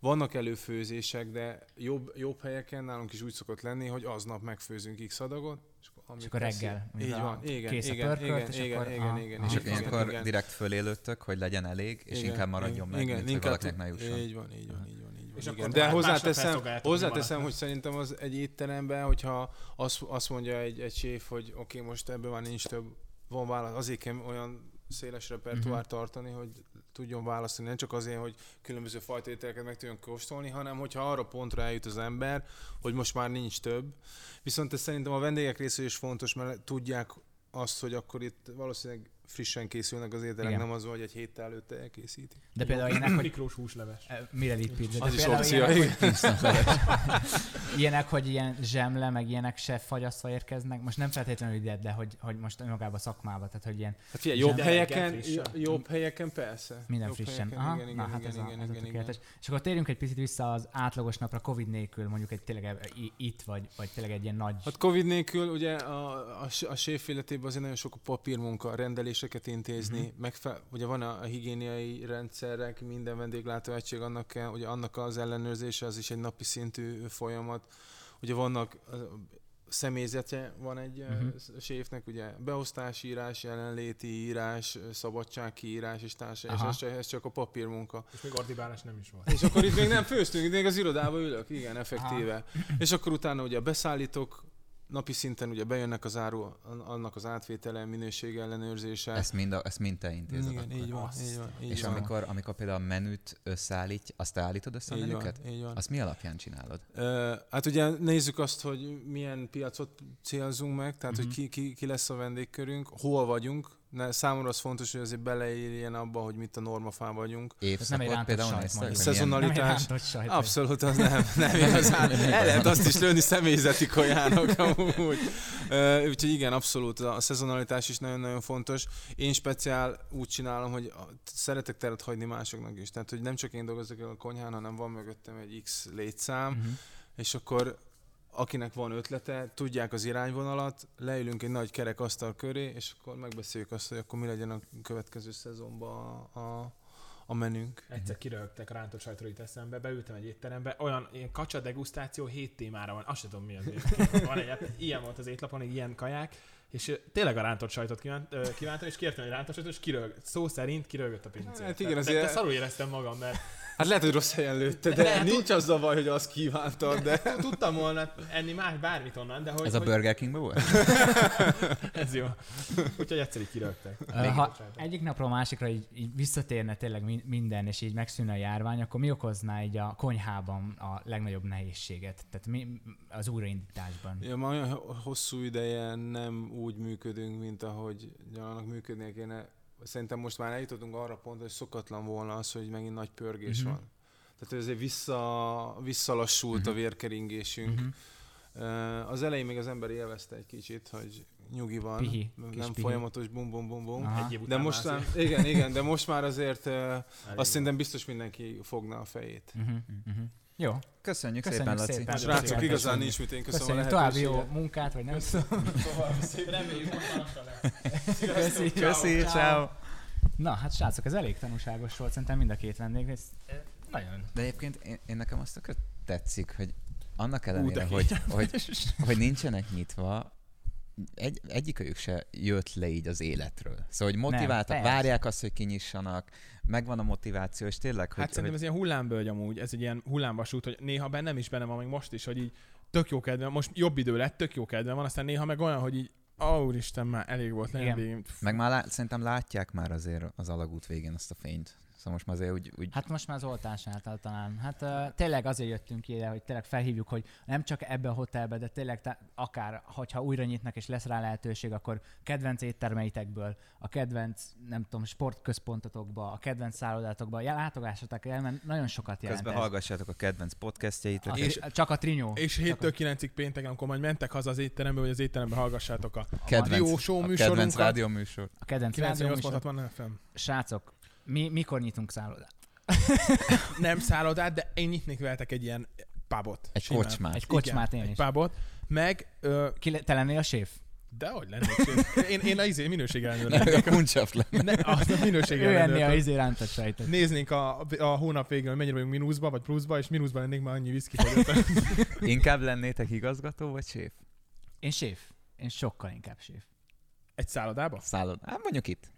Speaker 5: Vannak előfőzések, de jobb, jobb helyeken nálunk is úgy szokott lenni, hogy aznap megfőzünk x adagot, és akkor, amit
Speaker 2: És akkor
Speaker 5: teszi-
Speaker 2: reggel,
Speaker 5: Így
Speaker 2: a-
Speaker 5: van, igen,
Speaker 2: kész a
Speaker 5: igen,
Speaker 2: pörkölt,
Speaker 5: igen,
Speaker 2: és
Speaker 5: igen,
Speaker 2: akkor-
Speaker 5: igen,
Speaker 2: aha,
Speaker 5: igen,
Speaker 2: aha.
Speaker 3: És
Speaker 5: igen,
Speaker 3: akkor
Speaker 5: igen,
Speaker 3: ilyenkor
Speaker 5: igen.
Speaker 3: direkt fölélődtök, hogy legyen elég, és
Speaker 5: Igen,
Speaker 3: inkább maradjon meg,
Speaker 5: igen,
Speaker 3: mint hogy
Speaker 5: inkább
Speaker 3: valakinek ne jusson.
Speaker 5: Így van, így van, így van. Így van
Speaker 1: És
Speaker 5: igen. De hozzáteszem, hozzáteszem, hogy szerintem az egy étteremben, hogyha azt, azt mondja egy, egy séf, hogy oké, okay, most ebből már nincs több, van válasz, azért kell olyan széles repertoár tartani, hogy tudjon választani, nem csak azért, hogy különböző fajta ételeket meg tudjon kóstolni, hanem hogyha arra pontra eljut az ember, hogy most már nincs több. Viszont ez szerintem a vendégek részéről is fontos, mert tudják azt, hogy akkor itt valószínűleg frissen készülnek az ételek,
Speaker 2: Igen.
Speaker 5: nem az, hogy egy héttel előtte elkészítik.
Speaker 2: De például ilyenek, hogy
Speaker 1: Mikrós húsleves.
Speaker 2: mire itt pizza? De
Speaker 5: Az is opció,
Speaker 2: ilyenek,
Speaker 5: igen.
Speaker 2: ilyenek, hogy ilyen zsemle, meg ilyenek se fagyasztva érkeznek. Most nem feltétlenül ide, de hogy, hogy most önmagában szakmába, tehát hogy ilyen
Speaker 5: Hát figyelj, jobb helyeken, jobb helyeken persze.
Speaker 2: minden
Speaker 5: jobb
Speaker 2: frissen.
Speaker 5: Helyeken,
Speaker 2: Aha,
Speaker 5: igen, igen,
Speaker 2: na, hát
Speaker 5: igen,
Speaker 2: ez, a,
Speaker 5: igen,
Speaker 2: ez a
Speaker 5: igen, igen.
Speaker 2: tökéletes. És akkor térjünk egy picit vissza az átlagos napra Covid nélkül, mondjuk egy tényleg e- itt, vagy, vagy tényleg egy ilyen nagy...
Speaker 5: Hát Covid nélkül ugye a, a, a séf életében azért nagyon sok a papírmunka, rendeléseket intézni,
Speaker 2: Mhm.
Speaker 5: mm-hmm. megfe- ugye van a, a higiéniai rendszerek, minden vendéglátóegység, annak, kell, ugye annak az ellenőrzése, az is egy napi szintű folyamat. Ugye vannak személyzete van egy uh-huh. séfnek, ugye beosztási írás, jelenléti írás, szabadságkiírás és társai, és
Speaker 2: Aha.
Speaker 5: ez csak, ez csak a papírmunka.
Speaker 1: És még ordibálás nem is volt.
Speaker 5: És akkor itt még nem főztünk, itt még az irodába ülök, igen, effektíve. És akkor utána ugye a beszállítók napi szinten ugye bejönnek az áru, annak az átvétele, minőség ellenőrzése.
Speaker 3: Ezt mind, a, ezt mind te intézed
Speaker 5: igen,
Speaker 3: akkor.
Speaker 5: így van,
Speaker 1: Azt.
Speaker 5: így van, így
Speaker 3: És
Speaker 5: van.
Speaker 3: amikor, amikor például a menüt összeállít, azt te állítod össze a
Speaker 5: így van,
Speaker 3: menüket?
Speaker 5: így van.
Speaker 3: Azt mi alapján csinálod?
Speaker 5: Ö, hát ugye nézzük azt, hogy milyen piacot célzunk meg, tehát
Speaker 2: Mhm.
Speaker 5: hogy ki, ki, ki lesz a vendégkörünk, hol vagyunk. Ne, számomra az fontos, hogy azért beleérjen abba, hogy mit a normafán vagyunk.
Speaker 2: nem egy rántott
Speaker 3: például
Speaker 2: sajt mondjuk.
Speaker 3: hogy milyen-
Speaker 5: Szezonali-
Speaker 2: Nem sajt.
Speaker 5: Abszolút, az nem, nem igazán. El lehet azt is lőni személyzeti kajának amúgy. Úgyhogy igen, abszolút a szezonalitás is nagyon-nagyon fontos. Én speciál úgy csinálom, hogy szeretek teret hagyni másoknak is. Tehát, hogy nem csak én dolgozok el a konyhán, hanem van mögöttem egy X létszám,
Speaker 2: Mhm.
Speaker 5: és akkor akinek van ötlete, tudják az irányvonalat, leülünk egy nagy kerek asztal köré, és akkor megbeszéljük azt, hogy akkor mi legyen a következő szezonban a, a, a menünk.
Speaker 1: Egyszer kiröhögtek a rántott sajtról itt eszembe, beültem egy étterembe, olyan ilyen kacsa degustáció hét témára van, azt sem tudom mi az. Van egy, ilyen volt az étlapon, egy ilyen kaják, és tényleg a rántott sajtot kívánt, kívántam, és kértem egy rántott sajtot, és kiröhögött. Szó szerint kiröhögött a pincér.
Speaker 5: Hát igen, azért-
Speaker 1: de, de szarul éreztem magam, mert
Speaker 5: Hát lehet, hogy rossz helyen lőtte, de nincs az a baj, hogy azt kívántad, de...
Speaker 1: tudtam volna enni más bármit onnan, de hogy...
Speaker 3: Ez a
Speaker 1: hogy
Speaker 3: Burger Kingben volt?
Speaker 1: Ez jó. Úgyhogy egyszer így kirögtek.
Speaker 2: Ha egyik napról a másikra így, így visszatérne tényleg mi- minden, és így megszűnne a járvány, akkor mi okozná így a konyhában a legnagyobb nehézséget? Tehát mi az újraindításban?
Speaker 5: Ja, már olyan hosszú ideje nem úgy működünk, mint ahogy annak működnie kéne. Szerintem most már eljutottunk arra pont, hogy szokatlan volna az, hogy megint nagy pörgés
Speaker 2: Mhm.
Speaker 5: van. Tehát ezért vissza, visszalassult
Speaker 3: Mhm.
Speaker 5: a vérkeringésünk.
Speaker 2: Mhm.
Speaker 5: Uh, az elején még az ember élvezte egy kicsit, hogy nyugi van,
Speaker 2: Pihi,
Speaker 5: nem
Speaker 2: pihi.
Speaker 5: folyamatos bum bum bum bum. De most
Speaker 1: már azért
Speaker 5: igen, igen, de most már azért
Speaker 1: elég
Speaker 5: azt
Speaker 1: van.
Speaker 5: szerintem biztos mindenki fogna a fejét.
Speaker 2: Mhm, mhm. Jó,
Speaker 3: Köszönjük,
Speaker 2: Köszönjük
Speaker 3: szépen, Laci.
Speaker 2: szépen.
Speaker 5: Srácok,
Speaker 2: Köszönjük.
Speaker 5: igazán nincs mit, én köszönöm
Speaker 2: köszönjük
Speaker 5: a
Speaker 2: további jó munkát, vagy nem tudom.
Speaker 1: Reméljük, hogy
Speaker 2: Köszi.
Speaker 3: Köszi, ciao.
Speaker 2: Na, hát srácok, ez elég tanulságos volt, szerintem mind a két vendég. Ez nagyon.
Speaker 3: De egyébként én, én nekem azt tetszik, hogy annak
Speaker 1: Ú,
Speaker 3: ellenére,
Speaker 1: de
Speaker 3: hogy, hogy, hogy nincsenek nyitva, egy, egyikőjük se jött le így az életről. Szóval, hogy motiváltak,
Speaker 2: persze.
Speaker 3: várják azt, hogy kinyissanak, megvan a motiváció, és tényleg, hogy,
Speaker 1: Hát szerintem ez ilyen hullámbölgy amúgy, ez egy ilyen hullámvasút, hogy néha bennem is benne van, még most is, hogy így tök jó kedvem, most jobb idő lett, tök jó kedvem van, aztán néha meg olyan, hogy így, ó, úristen, már elég volt lenni.
Speaker 3: hogy meg már lá, szerintem látják már azért az alagút végén azt a fényt. Szóval most már azért úgy, úgy
Speaker 2: Hát most már az oltás által talán. Hát uh, tényleg azért jöttünk ide, hogy tényleg felhívjuk, hogy nem csak ebbe a hotelbe, de tényleg te, akár, hogyha újra nyitnak és lesz rá lehetőség, akkor kedvenc éttermeitekből, a kedvenc, nem tudom, sportközpontotokba, a kedvenc szállodátokba, ja, látogassatok el, mert nagyon sokat jelent
Speaker 3: közben
Speaker 2: ez.
Speaker 3: hallgassátok a kedvenc podcastjaitok.
Speaker 2: Az,
Speaker 1: És-
Speaker 2: és, csak a trinyó.
Speaker 1: És
Speaker 2: Csak
Speaker 1: 7-től 9-ig pénteken, amikor majd mentek haza az étterembe, vagy az étterembe hallgassátok a
Speaker 3: kedvenc,
Speaker 1: Rádió show
Speaker 3: a kedvenc rádió műsor.
Speaker 2: a kedvenc
Speaker 1: 98
Speaker 2: rádió
Speaker 1: FM.
Speaker 2: Srácok, mi, mikor nyitunk szállodát?
Speaker 1: Nem szállodát, de én nyitnék veletek egy ilyen pubot.
Speaker 3: Egy
Speaker 1: Simán.
Speaker 3: kocsmát.
Speaker 2: Egy kocsmát
Speaker 1: Igen,
Speaker 2: én
Speaker 1: egy
Speaker 2: is.
Speaker 1: pubot. Meg, ö,
Speaker 2: Ki, le- te lennél a séf?
Speaker 1: de hogy lennék séf. Én, én a izé minőség ellenőr lennék.
Speaker 3: a kuncsaf lenne.
Speaker 1: Ne, azt a minőség
Speaker 2: Ő ennél a
Speaker 1: ellenőr.
Speaker 2: izé rántott sejtet.
Speaker 1: Néznénk a, a hónap végén, hogy mennyire vagyunk mínuszba, vagy pluszba, és mínuszba lennénk már annyi viszki.
Speaker 3: Inkább lennétek igazgató vagy séf?
Speaker 2: Én séf. Én sokkal inkább séf.
Speaker 1: Egy szállodába?
Speaker 3: Szállod. Hát mondjuk itt.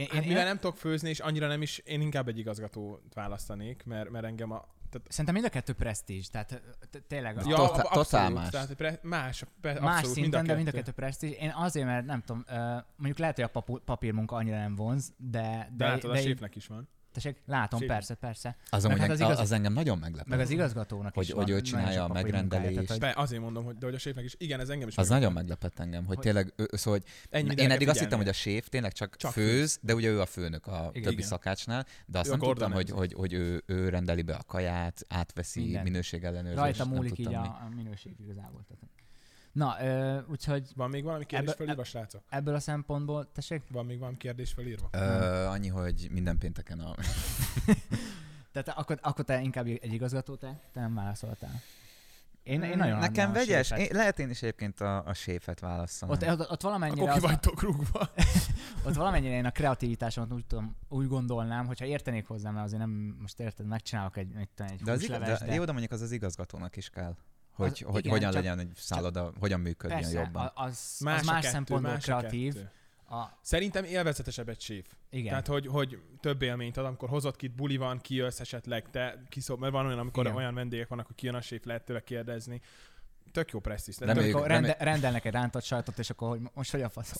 Speaker 2: Én,
Speaker 1: Hát
Speaker 2: én,
Speaker 1: mivel
Speaker 2: én,
Speaker 1: nem tudok főzni, és annyira nem is, én inkább egy igazgatót választanék, mert, mert engem a... Tehát,
Speaker 2: Szerintem mind a kettő presztízs, tehát tényleg a,
Speaker 3: Ja, Totál-
Speaker 1: ab- abszolút,
Speaker 3: más.
Speaker 1: Tehát pre, más, pre,
Speaker 2: más
Speaker 1: abszolút,
Speaker 2: szinten, de mind a
Speaker 1: kettő.
Speaker 2: presztízs. Én azért, mert nem tudom, uh, mondjuk lehet, hogy a papírmunka annyira nem vonz, de...
Speaker 1: De,
Speaker 2: de,
Speaker 1: a
Speaker 2: de
Speaker 1: séfnek is van.
Speaker 2: Tessék, látom,
Speaker 1: Séf.
Speaker 2: persze, persze.
Speaker 3: Az,
Speaker 2: Meg hát
Speaker 3: az,
Speaker 2: az igaz-
Speaker 3: az engem nagyon meglepett.
Speaker 2: Meg az igazgatónak
Speaker 3: Hogy-
Speaker 2: is
Speaker 3: hogy ő csinálja a megrendelést.
Speaker 2: tehát, hogy-
Speaker 1: De azért mondom, hogy, de hogy a séfnek is, igen, ez engem is
Speaker 3: Az
Speaker 1: meg-
Speaker 3: nagyon meglepett engem, hogy
Speaker 2: Hogy-
Speaker 3: tényleg, ő, szóval, hogy
Speaker 1: Ennyi
Speaker 3: én eddig azt hittem, hogy a séf tényleg csak,
Speaker 1: Csak
Speaker 3: főz,
Speaker 1: főz.
Speaker 3: de ugye ő a főnök a
Speaker 2: Igen.
Speaker 3: többi
Speaker 1: Igen.
Speaker 3: szakácsnál, de azt
Speaker 1: Ő
Speaker 3: nem tudtam, hogy, hogy, hogy ő, ő rendeli be a kaját, átveszi
Speaker 2: Minden.
Speaker 3: minőségellenőrzést.
Speaker 2: Rajta múlik így a minőség igazából. Na, ö, úgyhogy
Speaker 1: Van még valami kérdés
Speaker 2: Ebbe-
Speaker 1: felírva, srácok?
Speaker 2: ebből a szempontból, tessék,
Speaker 1: Van még valami kérdés felírva?
Speaker 3: Ö, annyi, hogy minden pénteken a...
Speaker 2: tehát akkor, akkor te inkább egy igazgató, te, te nem válaszoltál. Én, én nagyon
Speaker 3: Nekem vegyes, én, lehet én is egyébként a, a séfet válaszolom.
Speaker 2: Ott, ott, ott valamennyire,
Speaker 1: Akkor ki vagytok rúgva.
Speaker 2: ott valamennyire én a kreativitásomat úgy, tudom, úgy gondolnám, hogyha értenék hozzá, mert azért nem, most érted, megcsinálok egy, tudom, egy
Speaker 3: de, az igaz, de,
Speaker 2: de,
Speaker 3: jó, de mondjuk az az igazgatónak is kell. Hogy,
Speaker 2: Az-
Speaker 3: hogy
Speaker 2: igen,
Speaker 3: hogyan
Speaker 2: csak-
Speaker 3: legyen egy szálloda, hogyan működjön
Speaker 2: persze,
Speaker 3: jobban.
Speaker 2: a- az
Speaker 1: Más,
Speaker 2: az más
Speaker 1: kettő,
Speaker 2: szempontból
Speaker 1: más
Speaker 2: kreatív.
Speaker 1: kettő.
Speaker 2: A,
Speaker 1: Szerintem élvezetesebb egy séf.
Speaker 2: igen.
Speaker 1: Tehát, hogy, hogy több élményt ad, amikor hozott ki, buli van, kijössz esetleg, te kiszól, mert van olyan, amikor
Speaker 2: Igen.
Speaker 1: olyan vendégek vannak, hogy kijön a séf, lehet tőle kérdezni. Tök jó presztis.
Speaker 3: Reméljük- remé-
Speaker 2: rende, rendelnek egy rántott sajtot, és akkor hogy most hogy a fasz?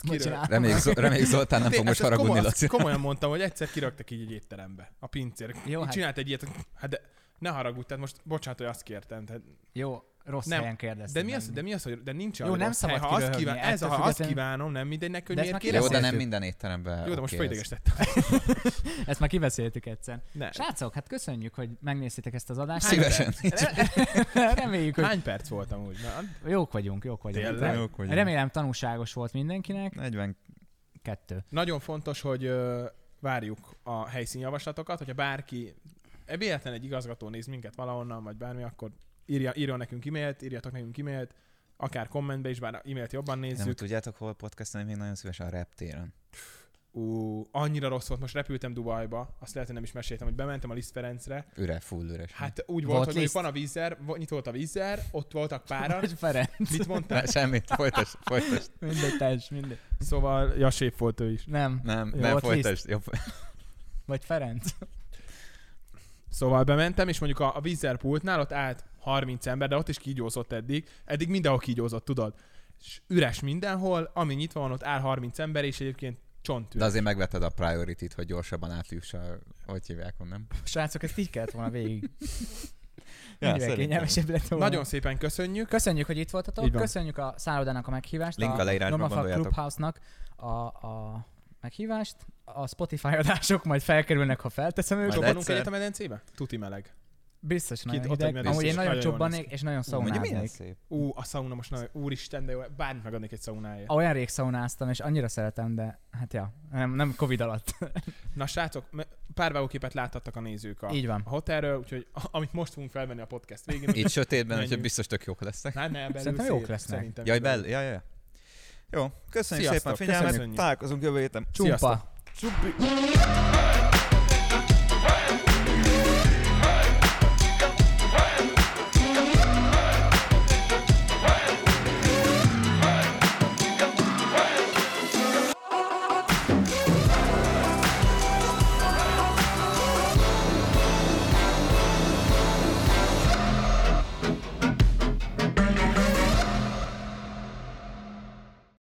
Speaker 3: Reméljük, Zol- reméljük Zoltán nem fog most haragudni,
Speaker 1: komoly-
Speaker 3: Laci.
Speaker 1: Komolyan mondtam, hogy egyszer kiraktak így egy étterembe, a pincér.
Speaker 2: Jó,
Speaker 1: Jó,
Speaker 2: hát-
Speaker 1: Csinált egy ilyet, hát de ne haragudj, tehát most bocsánat, hogy azt kértem. Tehát,
Speaker 2: Jó, rossz
Speaker 1: Nem,
Speaker 2: helyen kérdeztem.
Speaker 1: de mi az, de mi az, hogy de nincs
Speaker 2: Jó, nem
Speaker 1: rossz
Speaker 2: szabad
Speaker 1: hely. Ha azt, kíván, ez, ha azt kívánom, nem mindegy neki, hogy
Speaker 2: De
Speaker 1: miért
Speaker 2: már
Speaker 3: Jó, de nem minden étteremben
Speaker 1: Jó, de most
Speaker 3: oké ez.
Speaker 2: Ezt már kibeszéltük egyszer.
Speaker 1: Ne.
Speaker 2: Srácok, hát köszönjük, hogy megnéztétek ezt az adást.
Speaker 3: Szívesen.
Speaker 2: Reméljük, hogy
Speaker 1: Hány perc voltam úgy? Na,
Speaker 2: jók vagyunk, jók vagyunk.
Speaker 1: Tényleg?
Speaker 3: Jók vagyunk.
Speaker 2: Remélem tanulságos volt mindenkinek.
Speaker 3: 40
Speaker 2: Kettő.
Speaker 1: Nagyon fontos, hogy várjuk a helyszínjavaslatokat, hogyha bárki, véletlen egy igazgató néz minket valahonnan, vagy bármi, akkor írja, írjon nekünk e-mailt, írjatok nekünk e-mailt, akár kommentbe is, bár e-mailt jobban
Speaker 3: Nem
Speaker 1: nézzük.
Speaker 3: tudjátok, hol podcastelni, még nagyon szívesen a reptéren.
Speaker 1: Ú, annyira rossz volt, most repültem Dubajba, azt lehet, hogy nem is meséltem, hogy bementem a Liszt Ferencre.
Speaker 3: Üre, full üres.
Speaker 1: Hát úgy volt,
Speaker 2: Volt
Speaker 1: hogy
Speaker 2: Liszt?
Speaker 1: van a vízzer, vo- nyitott a vízzer, ott voltak páran.
Speaker 2: Vagy Ferenc.
Speaker 1: Mit mondtál?
Speaker 3: Semmit, folytasd, folytasd.
Speaker 2: Mindegy, teljes, mindegy.
Speaker 1: Szóval, ja, sép volt ő is.
Speaker 2: Nem.
Speaker 3: Nem,
Speaker 2: Jó,
Speaker 3: nem, folytasd. Jobb.
Speaker 2: Vagy Ferenc.
Speaker 1: Szóval bementem, és mondjuk a, a vízzer pultnál ott állt 30 ember, de ott is kígyózott eddig. Eddig mindenhol kígyózott, tudod. És üres mindenhol, ami nyitva van, ott áll 30 ember, és egyébként csont
Speaker 3: De azért megvetted a priority-t, hogy gyorsabban átjuss a... Hogy hívják, nem?
Speaker 2: Srácok, ezt így kellett volna végig.
Speaker 3: Ja,
Speaker 2: kényelmesebb lett volna.
Speaker 1: Nagyon szépen köszönjük.
Speaker 2: Köszönjük, hogy itt voltatok, köszönjük a szállodának a meghívást,
Speaker 3: Link a
Speaker 2: a
Speaker 3: leírásban
Speaker 2: Norma. Clubhouse-nak, a, a meghívást. A Spotify adások majd felkerülnek, ha felteszem őket.
Speaker 1: Csobbanunk egyet a medencébe? Tuti meleg.
Speaker 2: Biztos nagyon
Speaker 1: ott
Speaker 2: hideg.
Speaker 1: egy
Speaker 2: Amúgy én nagyon
Speaker 1: ki.
Speaker 2: és nagyon szaunáznék.
Speaker 1: Ú, a szauna most nagyon, úristen, de jó, bármit megadnék egy szaunáért.
Speaker 2: Olyan rég szaunáztam, és annyira szeretem, de hát ja, nem, nem Covid alatt.
Speaker 1: Na srácok, pár vágóképet láthattak a nézők a,
Speaker 2: Így van.
Speaker 1: a hotelről, úgyhogy amit most fogunk felvenni a podcast végén.
Speaker 3: Itt sötétben, hogy biztos tök jók lesznek.
Speaker 1: Hát nem, belül
Speaker 2: Szerintem jók lesznek.
Speaker 1: Szerintem
Speaker 3: Jaj,
Speaker 1: is
Speaker 3: bell, ja, ja, ja. Jó, köszönjük
Speaker 1: Sziasztok,
Speaker 3: szépen a figyelmet,
Speaker 1: köszönjük.
Speaker 3: találkozunk jövő héten.
Speaker 2: Csumpa.
Speaker 1: Sziasztok.
Speaker 3: to be.